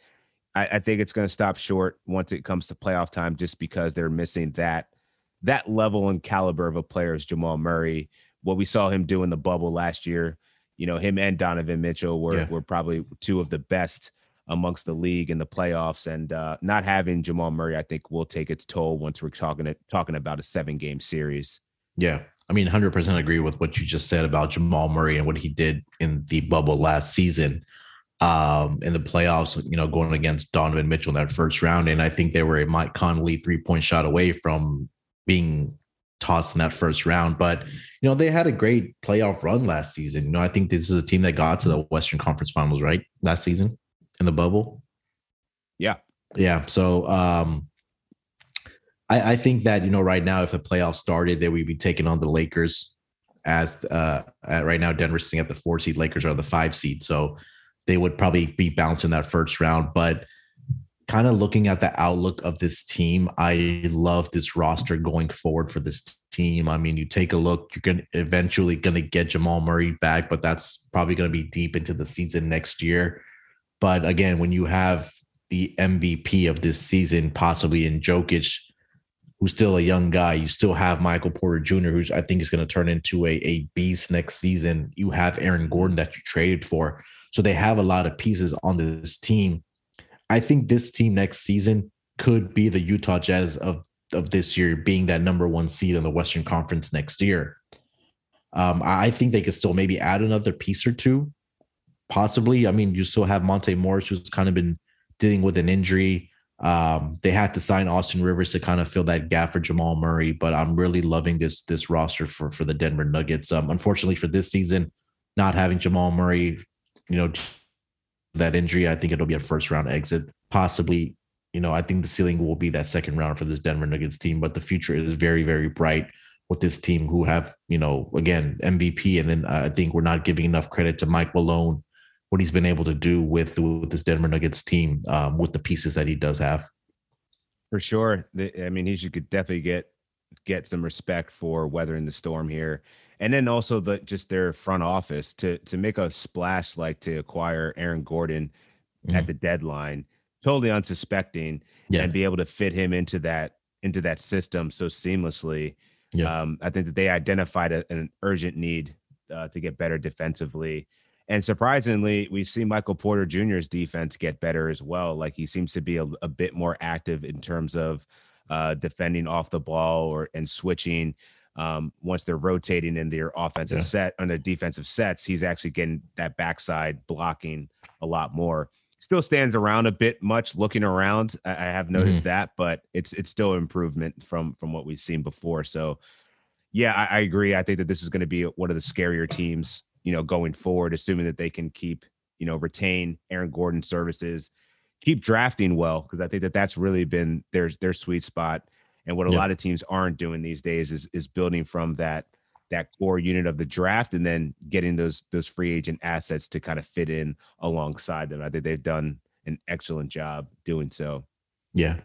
I, I think it's going to stop short once it comes to playoff time, just because they're missing that that level and caliber of a player as Jamal Murray. What we saw him do in the bubble last year, you know, him and Donovan Mitchell were yeah. were probably two of the best amongst the league in the playoffs. And uh, not having Jamal Murray, I think, will take its toll once we're talking talking about a seven game series. Yeah. I mean, 100% agree with what you just said about Jamal Murray and what he did in the bubble last season um, in the playoffs, you know, going against Donovan Mitchell in that first round. And I think they were a Mike Conley three point shot away from being tossed in that first round. But you know, they had a great playoff run last season. You know, I think this is a team that got to the Western Conference Finals, right? Last season in the bubble. Yeah. Yeah. So um I, I think that, you know, right now, if the playoffs started, they would be taking on the Lakers as uh right now Denver's sitting at the four seed, Lakers are the five seed. So they would probably be bouncing that first round. But kind of looking at the outlook of this team, I love this roster going forward for this team. I mean, you take a look, you're going eventually going to get Jamal Murray back, but that's probably going to be deep into the season next year. But again, when you have the MVP of this season, possibly in Jokic, who's still a young guy, you still have Michael Porter Jr., who I think is going to turn into a, a beast next season. You have Aaron Gordon that you traded for. So they have a lot of pieces on this team I think this team next season could be the Utah Jazz of of this year, being that number one seed in the Western Conference next year. Um, I think they could still maybe add another piece or two, possibly. I mean, you still have Monte Morris, who's kind of been dealing with an injury. Um, they had to sign Austin Rivers to kind of fill that gap for Jamal Murray, but I'm really loving this this roster for for the Denver Nuggets. Um, unfortunately for this season, not having Jamal Murray, you know, that injury, I think it'll be a first round exit. Possibly, you know, I think the ceiling will be that second round for this Denver Nuggets team, but the future is very, very bright with this team who have, you know, again, MVP. And then uh, I think we're not giving enough credit to Mike Malone, what he's been able to do with, with this Denver Nuggets team um, with the pieces that he does have. For sure. I mean, he should definitely get get some respect for weathering the storm here and then also the just their front office to to make a splash like to acquire Aaron Gordon mm-hmm. at the deadline, totally unsuspecting, yeah. and be able to fit him into that into that system so seamlessly. Yeah. Um, I think that they identified a, an urgent need uh, to get better defensively. And surprisingly, we see Michael Porter Jr.'s defense get better as well. Like he seems to be a, a bit more active in terms of uh, defending off the ball or and switching um, once they're rotating in their offensive yeah. set on the defensive sets, he's actually getting that backside blocking a lot more. Still stands around a bit much looking around. I, I have noticed mm-hmm. that, but it's it's still improvement from from what we've seen before. So yeah, I, I agree. I think that this is going to be one of the scarier teams, you know, going forward, assuming that they can keep, you know, retain Aaron Gordon services, keep drafting well, because I think that that's really been their their sweet spot and what a yeah. lot of teams aren't doing these days is is building from that that core unit of the draft and then getting those those free agent assets to kind of fit in alongside them. I think they've done an excellent job doing so. Yeah.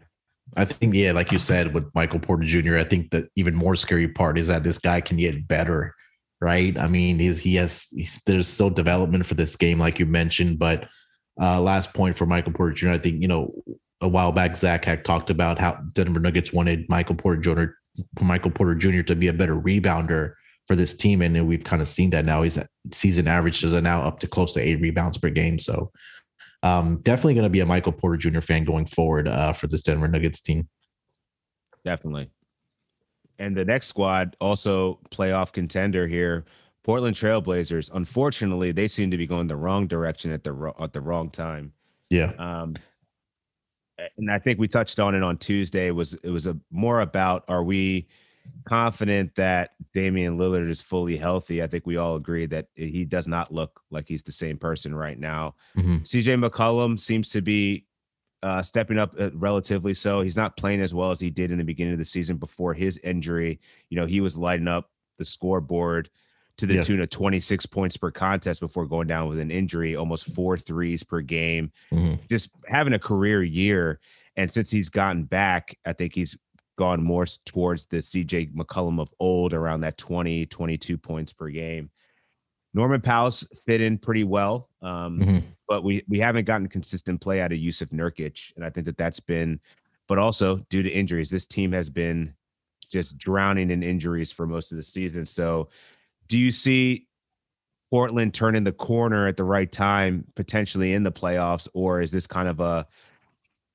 I think, yeah, like you said with Michael Porter Jr., I think the even more scary part is that this guy can get better, right? I mean, he's, he has, he's, there's still development for this game, like you mentioned. But uh, last point for Michael Porter Jr., I think, you know, a while back, Zach had talked about how Denver Nuggets wanted Michael Porter Jr. Michael Porter Jr. to be a better rebounder for this team, and we've kind of seen that now. His season averages are now up to close to eight rebounds per game. So, um, definitely going to be a Michael Porter Jr. fan going forward uh, for this Denver Nuggets team. Definitely. And the next squad, also playoff contender here, Portland Trailblazers. Unfortunately, they seem to be going the wrong direction at the at the wrong time. Yeah. Um, and I think we touched on it on Tuesday. Was it was a more about are we confident that Damian Lillard is fully healthy? I think we all agree that he does not look like he's the same person right now. Mm-hmm. CJ McCollum seems to be uh, stepping up uh, relatively so. He's not playing as well as he did in the beginning of the season before his injury. You know, he was lighting up the scoreboard to the yeah. tune of 26 points per contest before going down with an injury, almost four threes per game, mm-hmm. just having a career year. And since he's gotten back, I think he's gone more towards the CJ McCollum of old, around that 20, 22 points per game. Norman Powell's fit in pretty well, um, mm-hmm. but we we haven't gotten consistent play out of Jusuf Nurkic, and I think that that's been, but also due to injuries, this team has been just drowning in injuries for most of the season. So do you see Portland turning the corner at the right time, potentially in the playoffs, or is this kind of a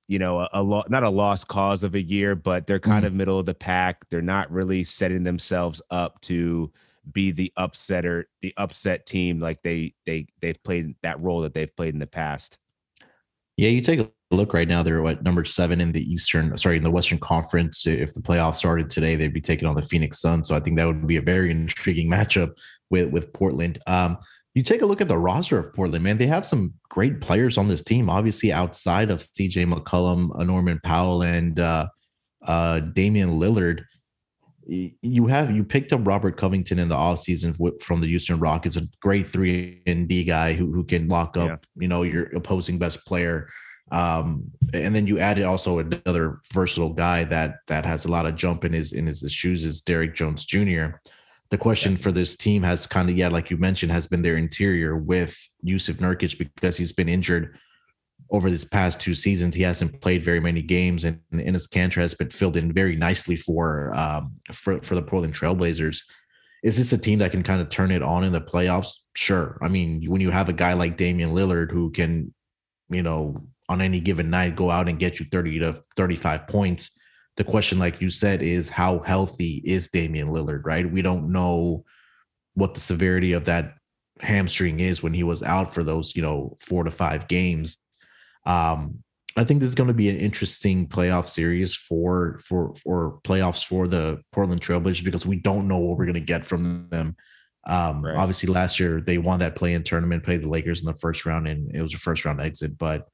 you know, a, a lo- not a lost cause of a year, but they're kind mm. of middle of the pack. They're not really setting themselves up to be the upsetter, the upset team like they they they've played that role that they've played in the past. Yeah, you take a look right now, they're what number seven in the Eastern, sorry, in the Western Conference. If the playoffs started today, they'd be taking on the Phoenix Suns. So I think that would be a very intriguing matchup with with Portland. Um, you take a look at the roster of Portland, man. They have some great players on this team. Obviously, outside of CJ McCollum, Norman Powell, and uh, uh, Damian Lillard, you have you picked up Robert Covington in the off season from the Houston Rockets, a great three and D guy who who can lock up, yeah. you know, your opposing best player. Um, and then you added also another versatile guy that that has a lot of jump in his in his, his shoes is Derrick Jones Jr. The question yeah. for this team has kind of yeah, like you mentioned, has been their interior with Jusuf Nurkic because he's been injured over this past two seasons. He hasn't played very many games, and Enes Kanter has been filled in very nicely for um, for for the Portland Trailblazers. Is this a team that can kind of turn it on in the playoffs? Sure. I mean, when you have a guy like Damian Lillard who can, you know, on any given night go out and get you 30 to 35 points. The question, like you said, is how healthy is Damian Lillard, right? We don't know what the severity of that hamstring is when he was out for those, you know, four to five games. Um, I think this is going to be an interesting playoff series for for for playoffs for the Portland Trailblazers because we don't know what we're going to get from them. Um, right. Obviously, last year they won that play-in tournament, played the Lakers in the first round, and it was a first round exit. But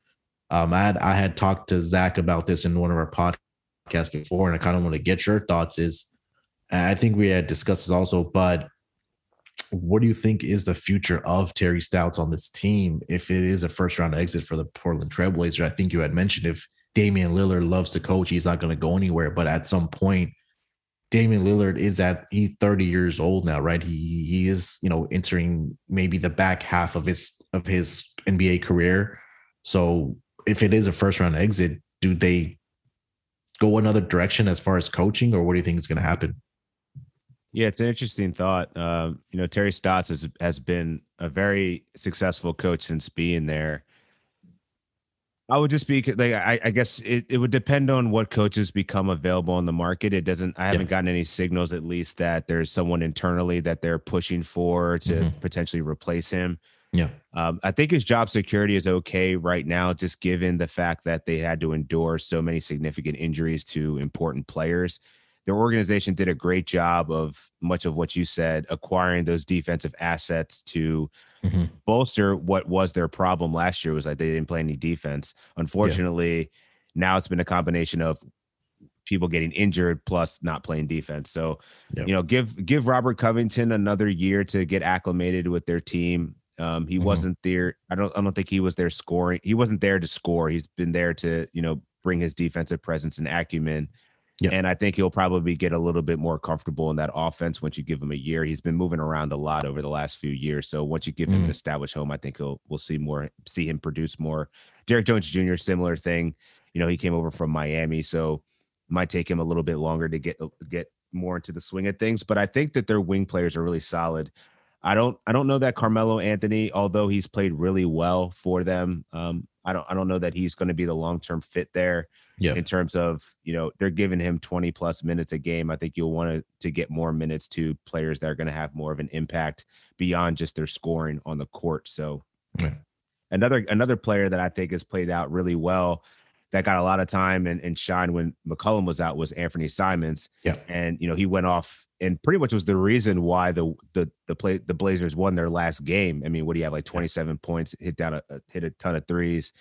um, I had I had talked to Zach about this in one of our podcasts before, and I kind of want to get your thoughts. Is I think we had discussed this also, but what do you think is the future of Terry Stotts on this team if it is a first round exit for the Portland Trailblazers? I think you had mentioned if Damian Lillard loves to coach, he's not going to go anywhere. But at some point, Damian Lillard is at he's 30 years old now, right? He he is, you know, entering maybe the back half of his of his NBA career. So if it is a first round exit, do they go another direction as far as coaching, or what do you think is going to happen? Yeah, it's an interesting thought. Um, you know, Terry Stotts has has been a very successful coach since being there. I would just be like, I, I guess it, it would depend on what coaches become available on the market. It doesn't, I haven't yeah. gotten any signals, at least, that there's someone internally that they're pushing for to mm-hmm. potentially replace him. Yeah. Um, I think his job security is okay right now, just given the fact that they had to endure so many significant injuries to important players their organization did a great job of much of what you said, acquiring those defensive assets to mm-hmm. bolster what was their problem last year was that they didn't play any defense. Unfortunately, yeah. now it's been a combination of people getting injured plus not playing defense. So, yep. you know, give give Robert Covington another year to get acclimated with their team. Um, he mm-hmm. wasn't there. I don't. I don't think he was there scoring. He wasn't there to score. He's been there to you know bring his defensive presence and acumen Yep. And I think he'll probably get a little bit more comfortable in that offense once you give him a year. He's been moving around a lot over the last few years. So once you give him mm. an established home, I think he'll we'll see more see him produce more. Derrick Jones Jr. similar thing. You know, he came over from Miami, so might take him a little bit longer to get get more into the swing of things. But I think that their wing players are really solid. I don't I don't know that Carmelo Anthony, although he's played really well for them, um, I don't I don't know that he's going to be the long term fit there. Yeah. In terms of you know they're giving him 20 plus minutes a game. I think you'll want to to get more minutes to players that are going to have more of an impact beyond just their scoring on the court. So yeah. another another player that I think has played out really well that got a lot of time and, and shine when McCollum was out was Anfernee Simons. Yeah. And you know, he went off and pretty much was the reason why the the the play the Blazers won their last game. I mean, what do you have like 27 points, hit down a, a, hit a ton of threes.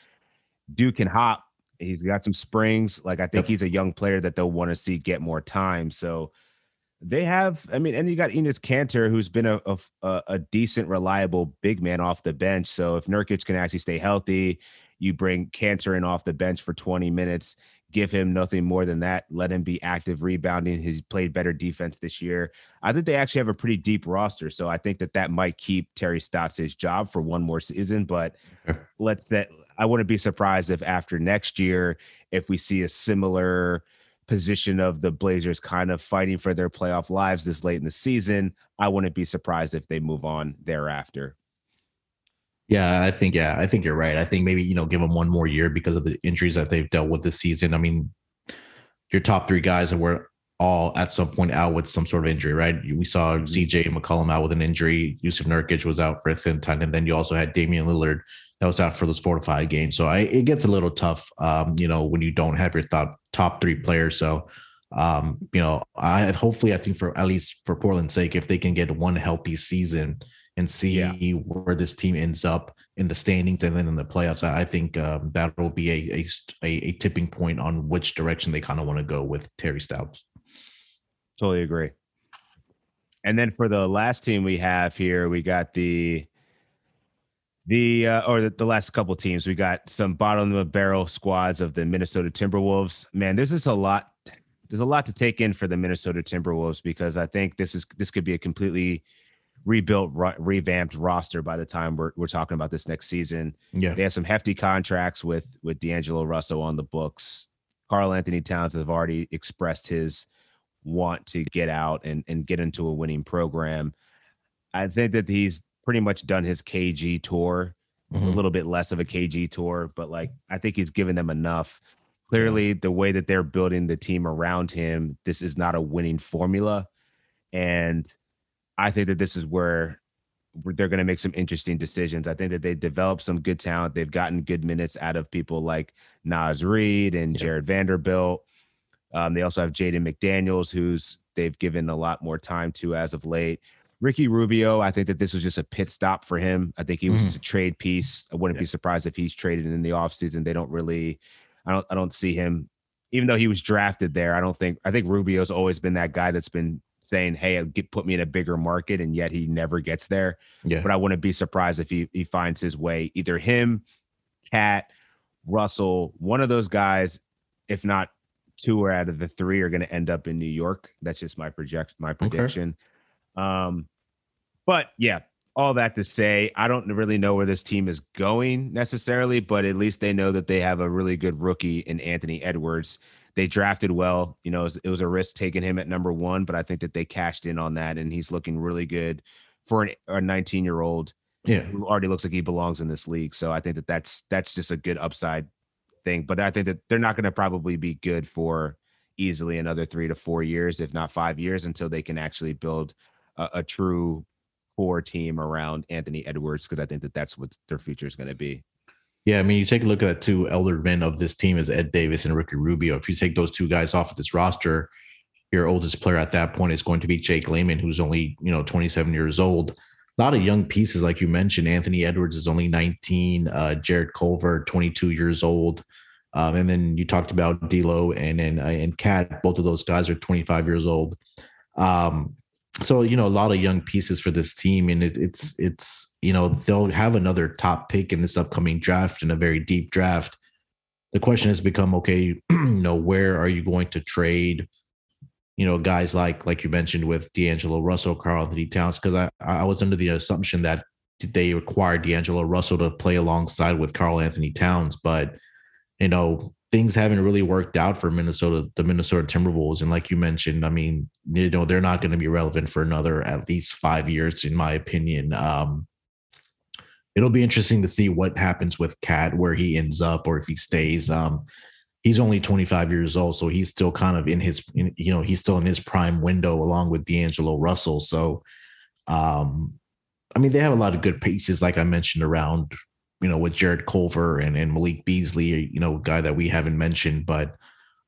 Duke can hop. He's got some springs. Like I think yep. he's a young player that they'll want to see get more time. So they have, I mean, and you got Enes Kanter, who's been a, a, a decent, reliable big man off the bench. So if Nurkic can actually stay healthy, you bring Kanter in off the bench for 20 minutes, give him nothing more than that. Let him be active rebounding. He's played better defense this year. I think they actually have a pretty deep roster, so I think that that might keep Terry Stotts' his job for one more season. But let's that I wouldn't be surprised if after next year, if we see a similar position of the Blazers kind of fighting for their playoff lives this late in the season, I wouldn't be surprised if they move on thereafter. Yeah, I think yeah, I think you're right. I think maybe you know give them one more year because of the injuries that they've dealt with this season. I mean, your top three guys that were all at some point out with some sort of injury, right? We saw Mhm. CJ McCollum out with an injury. Jusuf Nurkic was out for a extended time, and then you also had Damian Lillard that was out for those four to five games. So I, it gets a little tough, um, you know, when you don't have your top top three players. So, um, you know, I hopefully I think for at least for Portland's sake, if they can get one healthy season and see Yeah. where this team ends up in the standings and then in the playoffs, I think um, that will be a, a a a tipping point on which direction they kind of want to go with Terry Stotts. Totally agree. And then for the last team we have here, we got the the uh, or the, the last couple teams. We got some bottom of the barrel squads of the Minnesota Timberwolves. Man, this is a lot. There's a lot to take in for the Minnesota Timberwolves because I think this is this could be a completely rebuilt, re- revamped roster by the time we're we're talking about this next season. Yeah, They have some hefty contracts with with D'Angelo Russell on the books. Karl-Anthony Towns have already expressed his want to get out and and get into a winning program. I think that he's pretty much done his KG tour, a Mhm. little bit less of a KG tour, but like I think he's given them enough. Clearly, the way that they're building the team around him, this is not a winning formula, and I think that this is where they're going to make some interesting decisions. I think that they developed some good talent. They've gotten good minutes out of people like Naz Reid and. Jarred Vanderbilt. Um, they also have Jaden McDaniels, who's they've given a lot more time to as of late. Ricky Rubio, I think that this was just a pit stop for him. I think he was Mhm. just a trade piece. I wouldn't Yeah. be surprised if he's traded in the offseason. They don't really, I don't, I don't see him, even though he was drafted there. I don't think, I think Rubio's always been that guy that's been saying, Hey, get, put me in a bigger market. And yet he never gets there yeah, but I wouldn't be surprised if he he finds his way. Either him, KAT, Russell, one of those guys, if not two or out of the three, are going to end up in New York. That's just my project my prediction. Um, but yeah, all that to say, I don't really know where this team is going necessarily, but at least they know that they have a really good rookie in Anthony Edwards. They drafted well. You know, it was, it was a risk taking him at number one, but I think that they cashed in on that, and he's looking really good for an, a 19 year old yeah. who already looks like he belongs in this league. So I think that that's that's just a good upside thing. But I think that they're not going to probably be good for easily another three to four years, if not five years, until they can actually build a, a true core team around Anthony Edwards. Because I think that that's what their future is going to be. Yeah, I mean, you take a look at the two elder men of this team is Ed Davis and Ricky Rubio. If you take those two guys off of this roster, your oldest player at that point is going to be Jake Layman, who's only you know 27 years old. A lot of young pieces, like you mentioned. Anthony Edwards is only 19. Uh, Jarrett Culver, 22 years old. Um, and then you talked about D'Lo and and uh, and KAT. Both of those guys are 25 years old. Um, so you know a lot of young pieces for this team, and it, it's it's you know they'll have another top pick in this upcoming draft in a very deep draft. The question has become okay, you know, where are you going to trade? You know, guys like like you mentioned with D'Angelo Russell, Karl-Anthony Towns, because I I was under the assumption that they required D'Angelo Russell to play alongside with Karl-Anthony Towns, but you know things haven't really worked out for Minnesota, the Minnesota Timberwolves. And like you mentioned, I mean, you know, they're not going to be relevant for another at least five years, in my opinion. Um, it'll be interesting to see what happens with KAT, where he ends up, or if he stays. Um, he's only 25 years old, so he's still kind of in his, in, you know, he's still in his prime window along with D'Angelo Russell. So, um, I mean, they have a lot of good pieces, like I mentioned, around you know, with Jarrett Culver and, and Malik Beasley, you know, guy that we haven't mentioned. But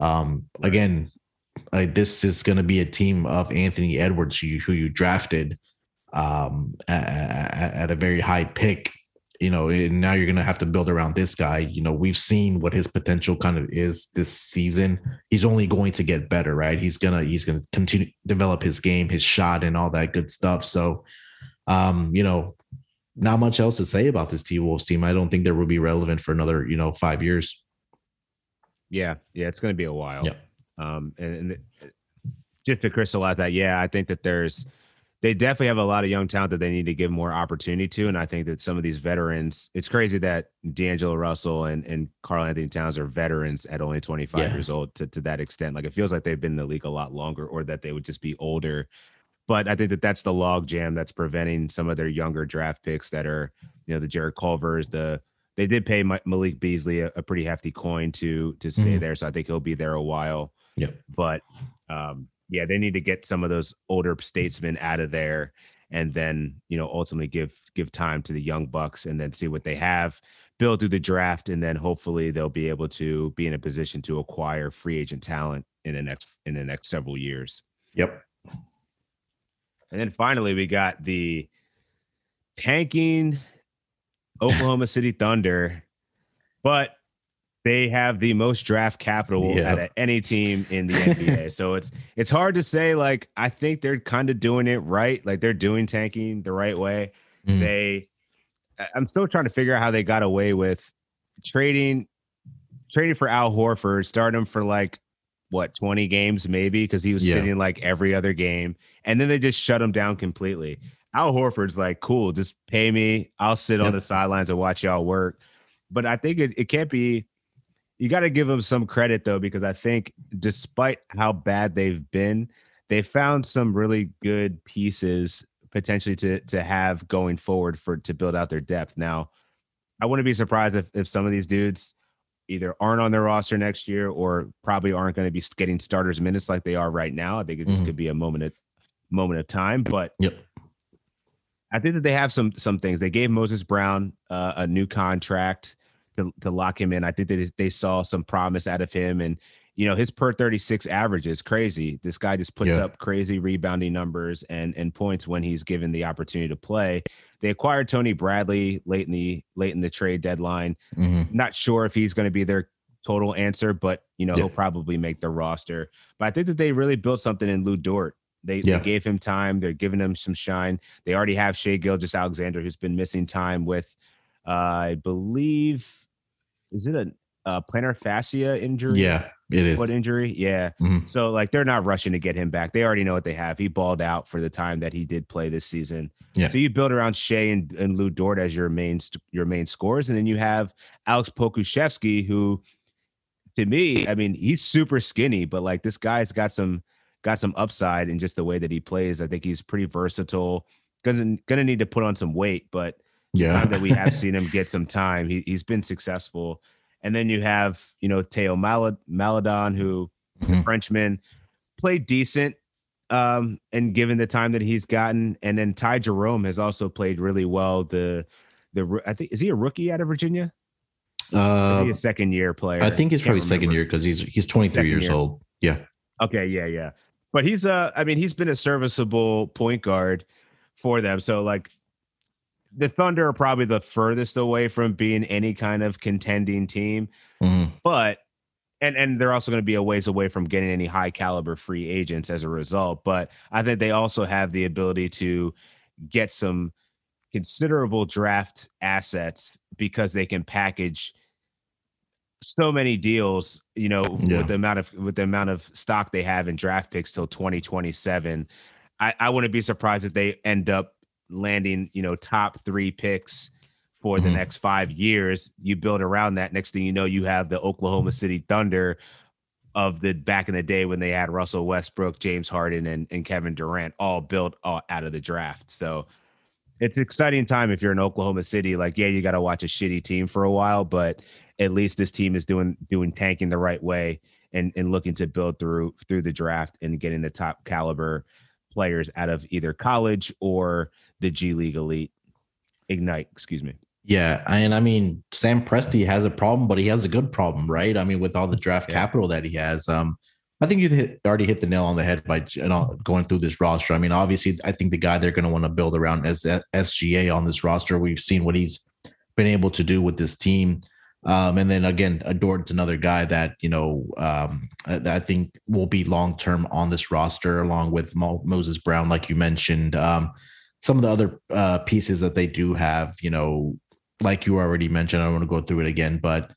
um, again, uh, this is going to be a team of Anthony Edwards, who you, who you drafted um, at, at a very high pick. You know, and now you're going to have to build around this guy. You know, we've seen what his potential kind of is this season. He's only going to get better, right? He's gonna he's gonna continue develop his game, his shot, and all that good stuff. So, um, you know, not much else to say about this T Wolves team. I don't think they will be relevant for another, you know, five years. Yeah, yeah, it's going to be a while. Yeah. Um, and, and just to crystallize that, yeah, I think that there's they definitely have a lot of young talent that they need to give more opportunity to, and I think that some of these veterans. It's crazy that D'Angelo Russell and and Karl-Anthony Towns are veterans at only 25 Yeah. years old to to that extent. Like it feels like they've been in the league a lot longer, or that they would just be older. But I think that that's the log jam that's preventing some of their younger draft picks that are, you know, the Jarrett Culvers, the they did pay Malik Beasley a, a pretty hefty coin to to stay Mhm. there, so I think he'll be there a while. Yep. But um, yeah, they need to get some of those older statesmen out of there and then, you know, ultimately give give time to the young bucks and then see what they have, build through the draft and then hopefully they'll be able to be in a position to acquire free agent talent in the next in the next several years. Yep. And then finally we got the tanking Oklahoma City Thunder, but they have the most draft capital out of any team in the NBA. so it's it's hard to say. Like I think they're kind of doing it right. Like they're doing tanking the right way. Mm. They, I'm still trying to figure out how they got away with trading trading for Al Horford, starting for like what 20 games maybe because he was yeah. sitting like every other game, and then they just shut him down completely. Al Horford's like, cool, just pay me. I'll sit yep. on the sidelines and watch y'all work. But I think it, it can't be you got to give them some credit though, because I think despite how bad they've been, they found some really good pieces potentially to to have going forward for to build out their depth. Now, I wouldn't be surprised if if some of these dudes either aren't on their roster next year or probably aren't going to be getting starters minutes like they are right now. I think it mm-hmm. could be a moment of moment of time, but yep. I think that they have some some things. They gave Moses Brown uh, a new contract to, to lock him in. I think that they saw some promise out of him. And, you know, his per 36 average is crazy. This guy just puts yeah. up crazy rebounding numbers and, and points when he's given the opportunity to play. They acquired Tony Bradley late in the late in the trade deadline. Mm-hmm. Not sure if he's going to be their total answer, but you know, yeah. he'll probably make the roster. But I think that they really built something in Lu Dort. They, yeah. they, gave him time. They're giving him some shine. They already have Shai Gilgeous-Alexander, who's been missing time with, uh, I believe, is it a, a plantar fascia injury? Yeah, it is. What injury? Yeah. Mm-hmm. So like they're not rushing to get him back. They already know what they have. He balled out for the time that he did play this season. Yeah. So you build around Shai and, and Lu Dort as your main your main scores, and then you have Alex Pokusevski, who to me, I mean, he's super skinny, but like this guy's got some got some upside in just the way that he plays. I think he's pretty versatile. Gonna gonna need to put on some weight, but yeah. time that we have seen him get some time, he, he's been successful. And then you have, you know, Theo Malad- Maledon, who mm-hmm. Frenchman played decent um, and given the time that he's gotten. And then Ty Jerome has also played really well. The the I think is he a rookie out of Virginia? Uh, is he a uh, second year player? I think he's probably second year because he's he's 23 second years year. old. Yeah. Okay. Yeah. Yeah. But he's uh I mean he's been a serviceable point guard for them. So like the Thunder are probably the furthest away from being any kind of contending team, mm-hmm. but and and they're also going to be a ways away from getting any high caliber free agents as a result. But I think they also have the ability to get some considerable draft assets because they can package so many deals, you know, yeah. with the amount of with the amount of stock they have in draft picks till 2027. I, I wouldn't be surprised if they end up landing, you know, top three picks for the mm-hmm. next five years. You build around that. Next thing you know, you have the Oklahoma City Thunder of the back in the day when they had Russell Westbrook, James Harden, and, and Kevin Durant all built all out of the draft. So it's exciting time if you're in Oklahoma City. Like, yeah, you got to watch a shitty team for a while, but at least this team is doing doing tanking the right way and and looking to build through through the draft and getting the top caliber players out of either college or the G League Elite Ignite, excuse me. Yeah, and I mean Sam Presti has a problem, but he has a good problem, right? I mean, with all the draft yeah. capital that he has, um, I think you hit, already hit the nail on the head by you know, going through this roster. I mean, obviously, I think the guy they're going to want to build around is SGA on this roster. We've seen what he's been able to do with this team. Um, and then again, Adort's another guy that you know um, that I think will be long term on this roster, along with Mo- Moses Brown, like you mentioned. Um, some of the other uh, pieces that they do have, you know, like you already mentioned, I don't want to go through it again, but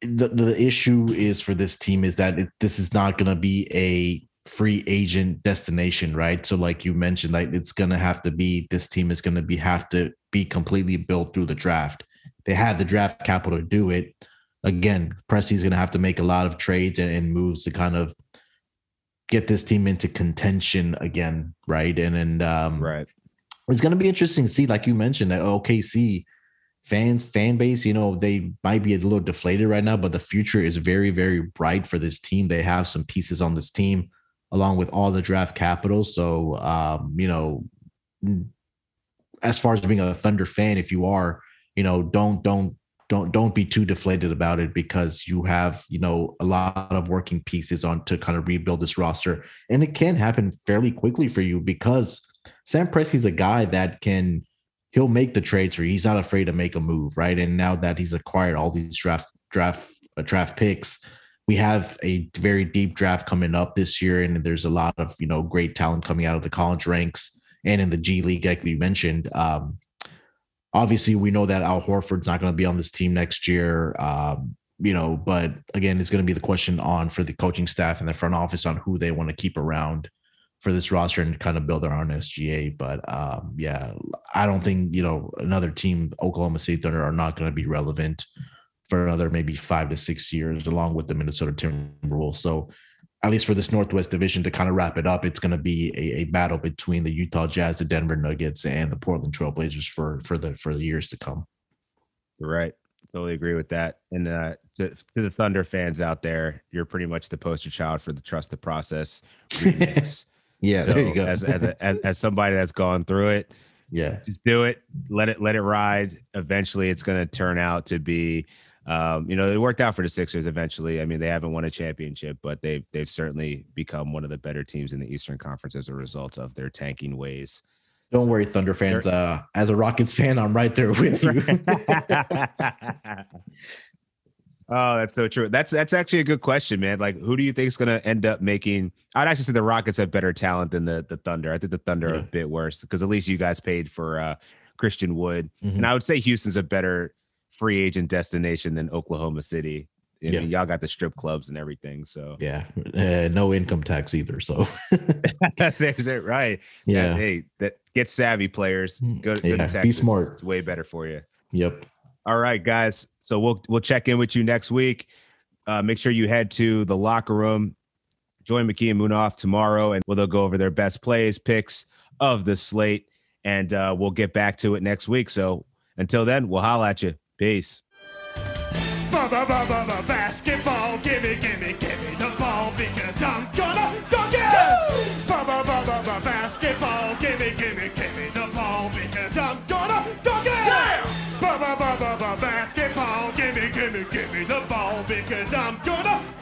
the the issue is for this team is that it, this is not going to be a free agent destination, right? So, like you mentioned, like it's going to have to be this team is going to be have to be completely built through the draft. They have the draft capital to do it. Again, Presti's going to have to make a lot of trades and, and moves to kind of get this team into contention again, right? And and um, right, it's going to be interesting to see, like you mentioned, that OKC fans fan base, you know, they might be a little deflated right now, but the future is very, very bright for this team. They have some pieces on this team along with all the draft capital. So um, you know, as far as being a Thunder fan, if you are, you know, don't don't don't don't be too deflated about it because you have you know a lot of working pieces on to kind of rebuild this roster. And it can happen fairly quickly for you because sam presti's a guy that can he'll make the trades you. He's not afraid to make a move right? And now that he's acquired all these draft draft uh, draft picks we have a very deep draft coming up this year. And there's a lot of you know great talent coming out of the college ranks and in the g league like we mentioned. Um, obviously we know that Al Horford's not going to be on this team next year. Um, you know, but again, it's going to be the question on for the coaching staff and the front office on who they want to keep around for this roster and kind of build their own SGA. But um, yeah, I don't think you know another team, Oklahoma City Thunder, are not going to be relevant for another maybe five to six years, along with the Minnesota Timberwolves. So at least for this Northwest division to kind of wrap it up, it's going to be a, a, battle between the Utah Jazz, the Denver Nuggets, and the Portland Trailblazers for for the for the years to come. Right, totally agree with that. And uh, to, to the Thunder fans out there, you're pretty much the poster child for the trust the process yeah, so there you go. as as, a, as as somebody that's gone through it, yeah, just do it. Let it let it ride. Eventually, it's going to turn out to be um, you know, it worked out for the Sixers eventually. I mean, they haven't won a championship, but they've they've certainly become one of the better teams in the Eastern Conference as a result of their tanking ways. Don't worry, Thunder fans. Uh, as a Rockets fan, I'm right there with you. oh, that's so true. That's that's actually a good question, man. Like, who do you think is going to end up making? I'd actually say the Rockets have better talent than the the Thunder. I think the Thunder yeah. are a bit worse because at least you guys paid for uh, Christian Wood, mm-hmm. and I would say Houston's a better free agent destination than Oklahoma City. I yeah. mean, y'all got the strip clubs and everything. So yeah, uh, no income tax either. So there's it, right? Yeah. hey, that get savvy players. Hmm. Go, go yeah, to. Be smart. It's way better for you. Yep. All right, guys. So we'll we'll check in with you next week. Uh, make sure you head to the locker room. Join McKee and Munaf tomorrow, and we'll they'll go over their best plays, picks of the slate, and uh, we'll get back to it next week. So until then, we'll holla at you. Peace. Basketball, gimme, gimme, gimme the ball because I'm gonna dunk it. Basketball, gimme, gimme, gimme the ball because I'm gonna dunk it. Basketball, gimme, gimme, gimme the ball because I'm gonna dunk it.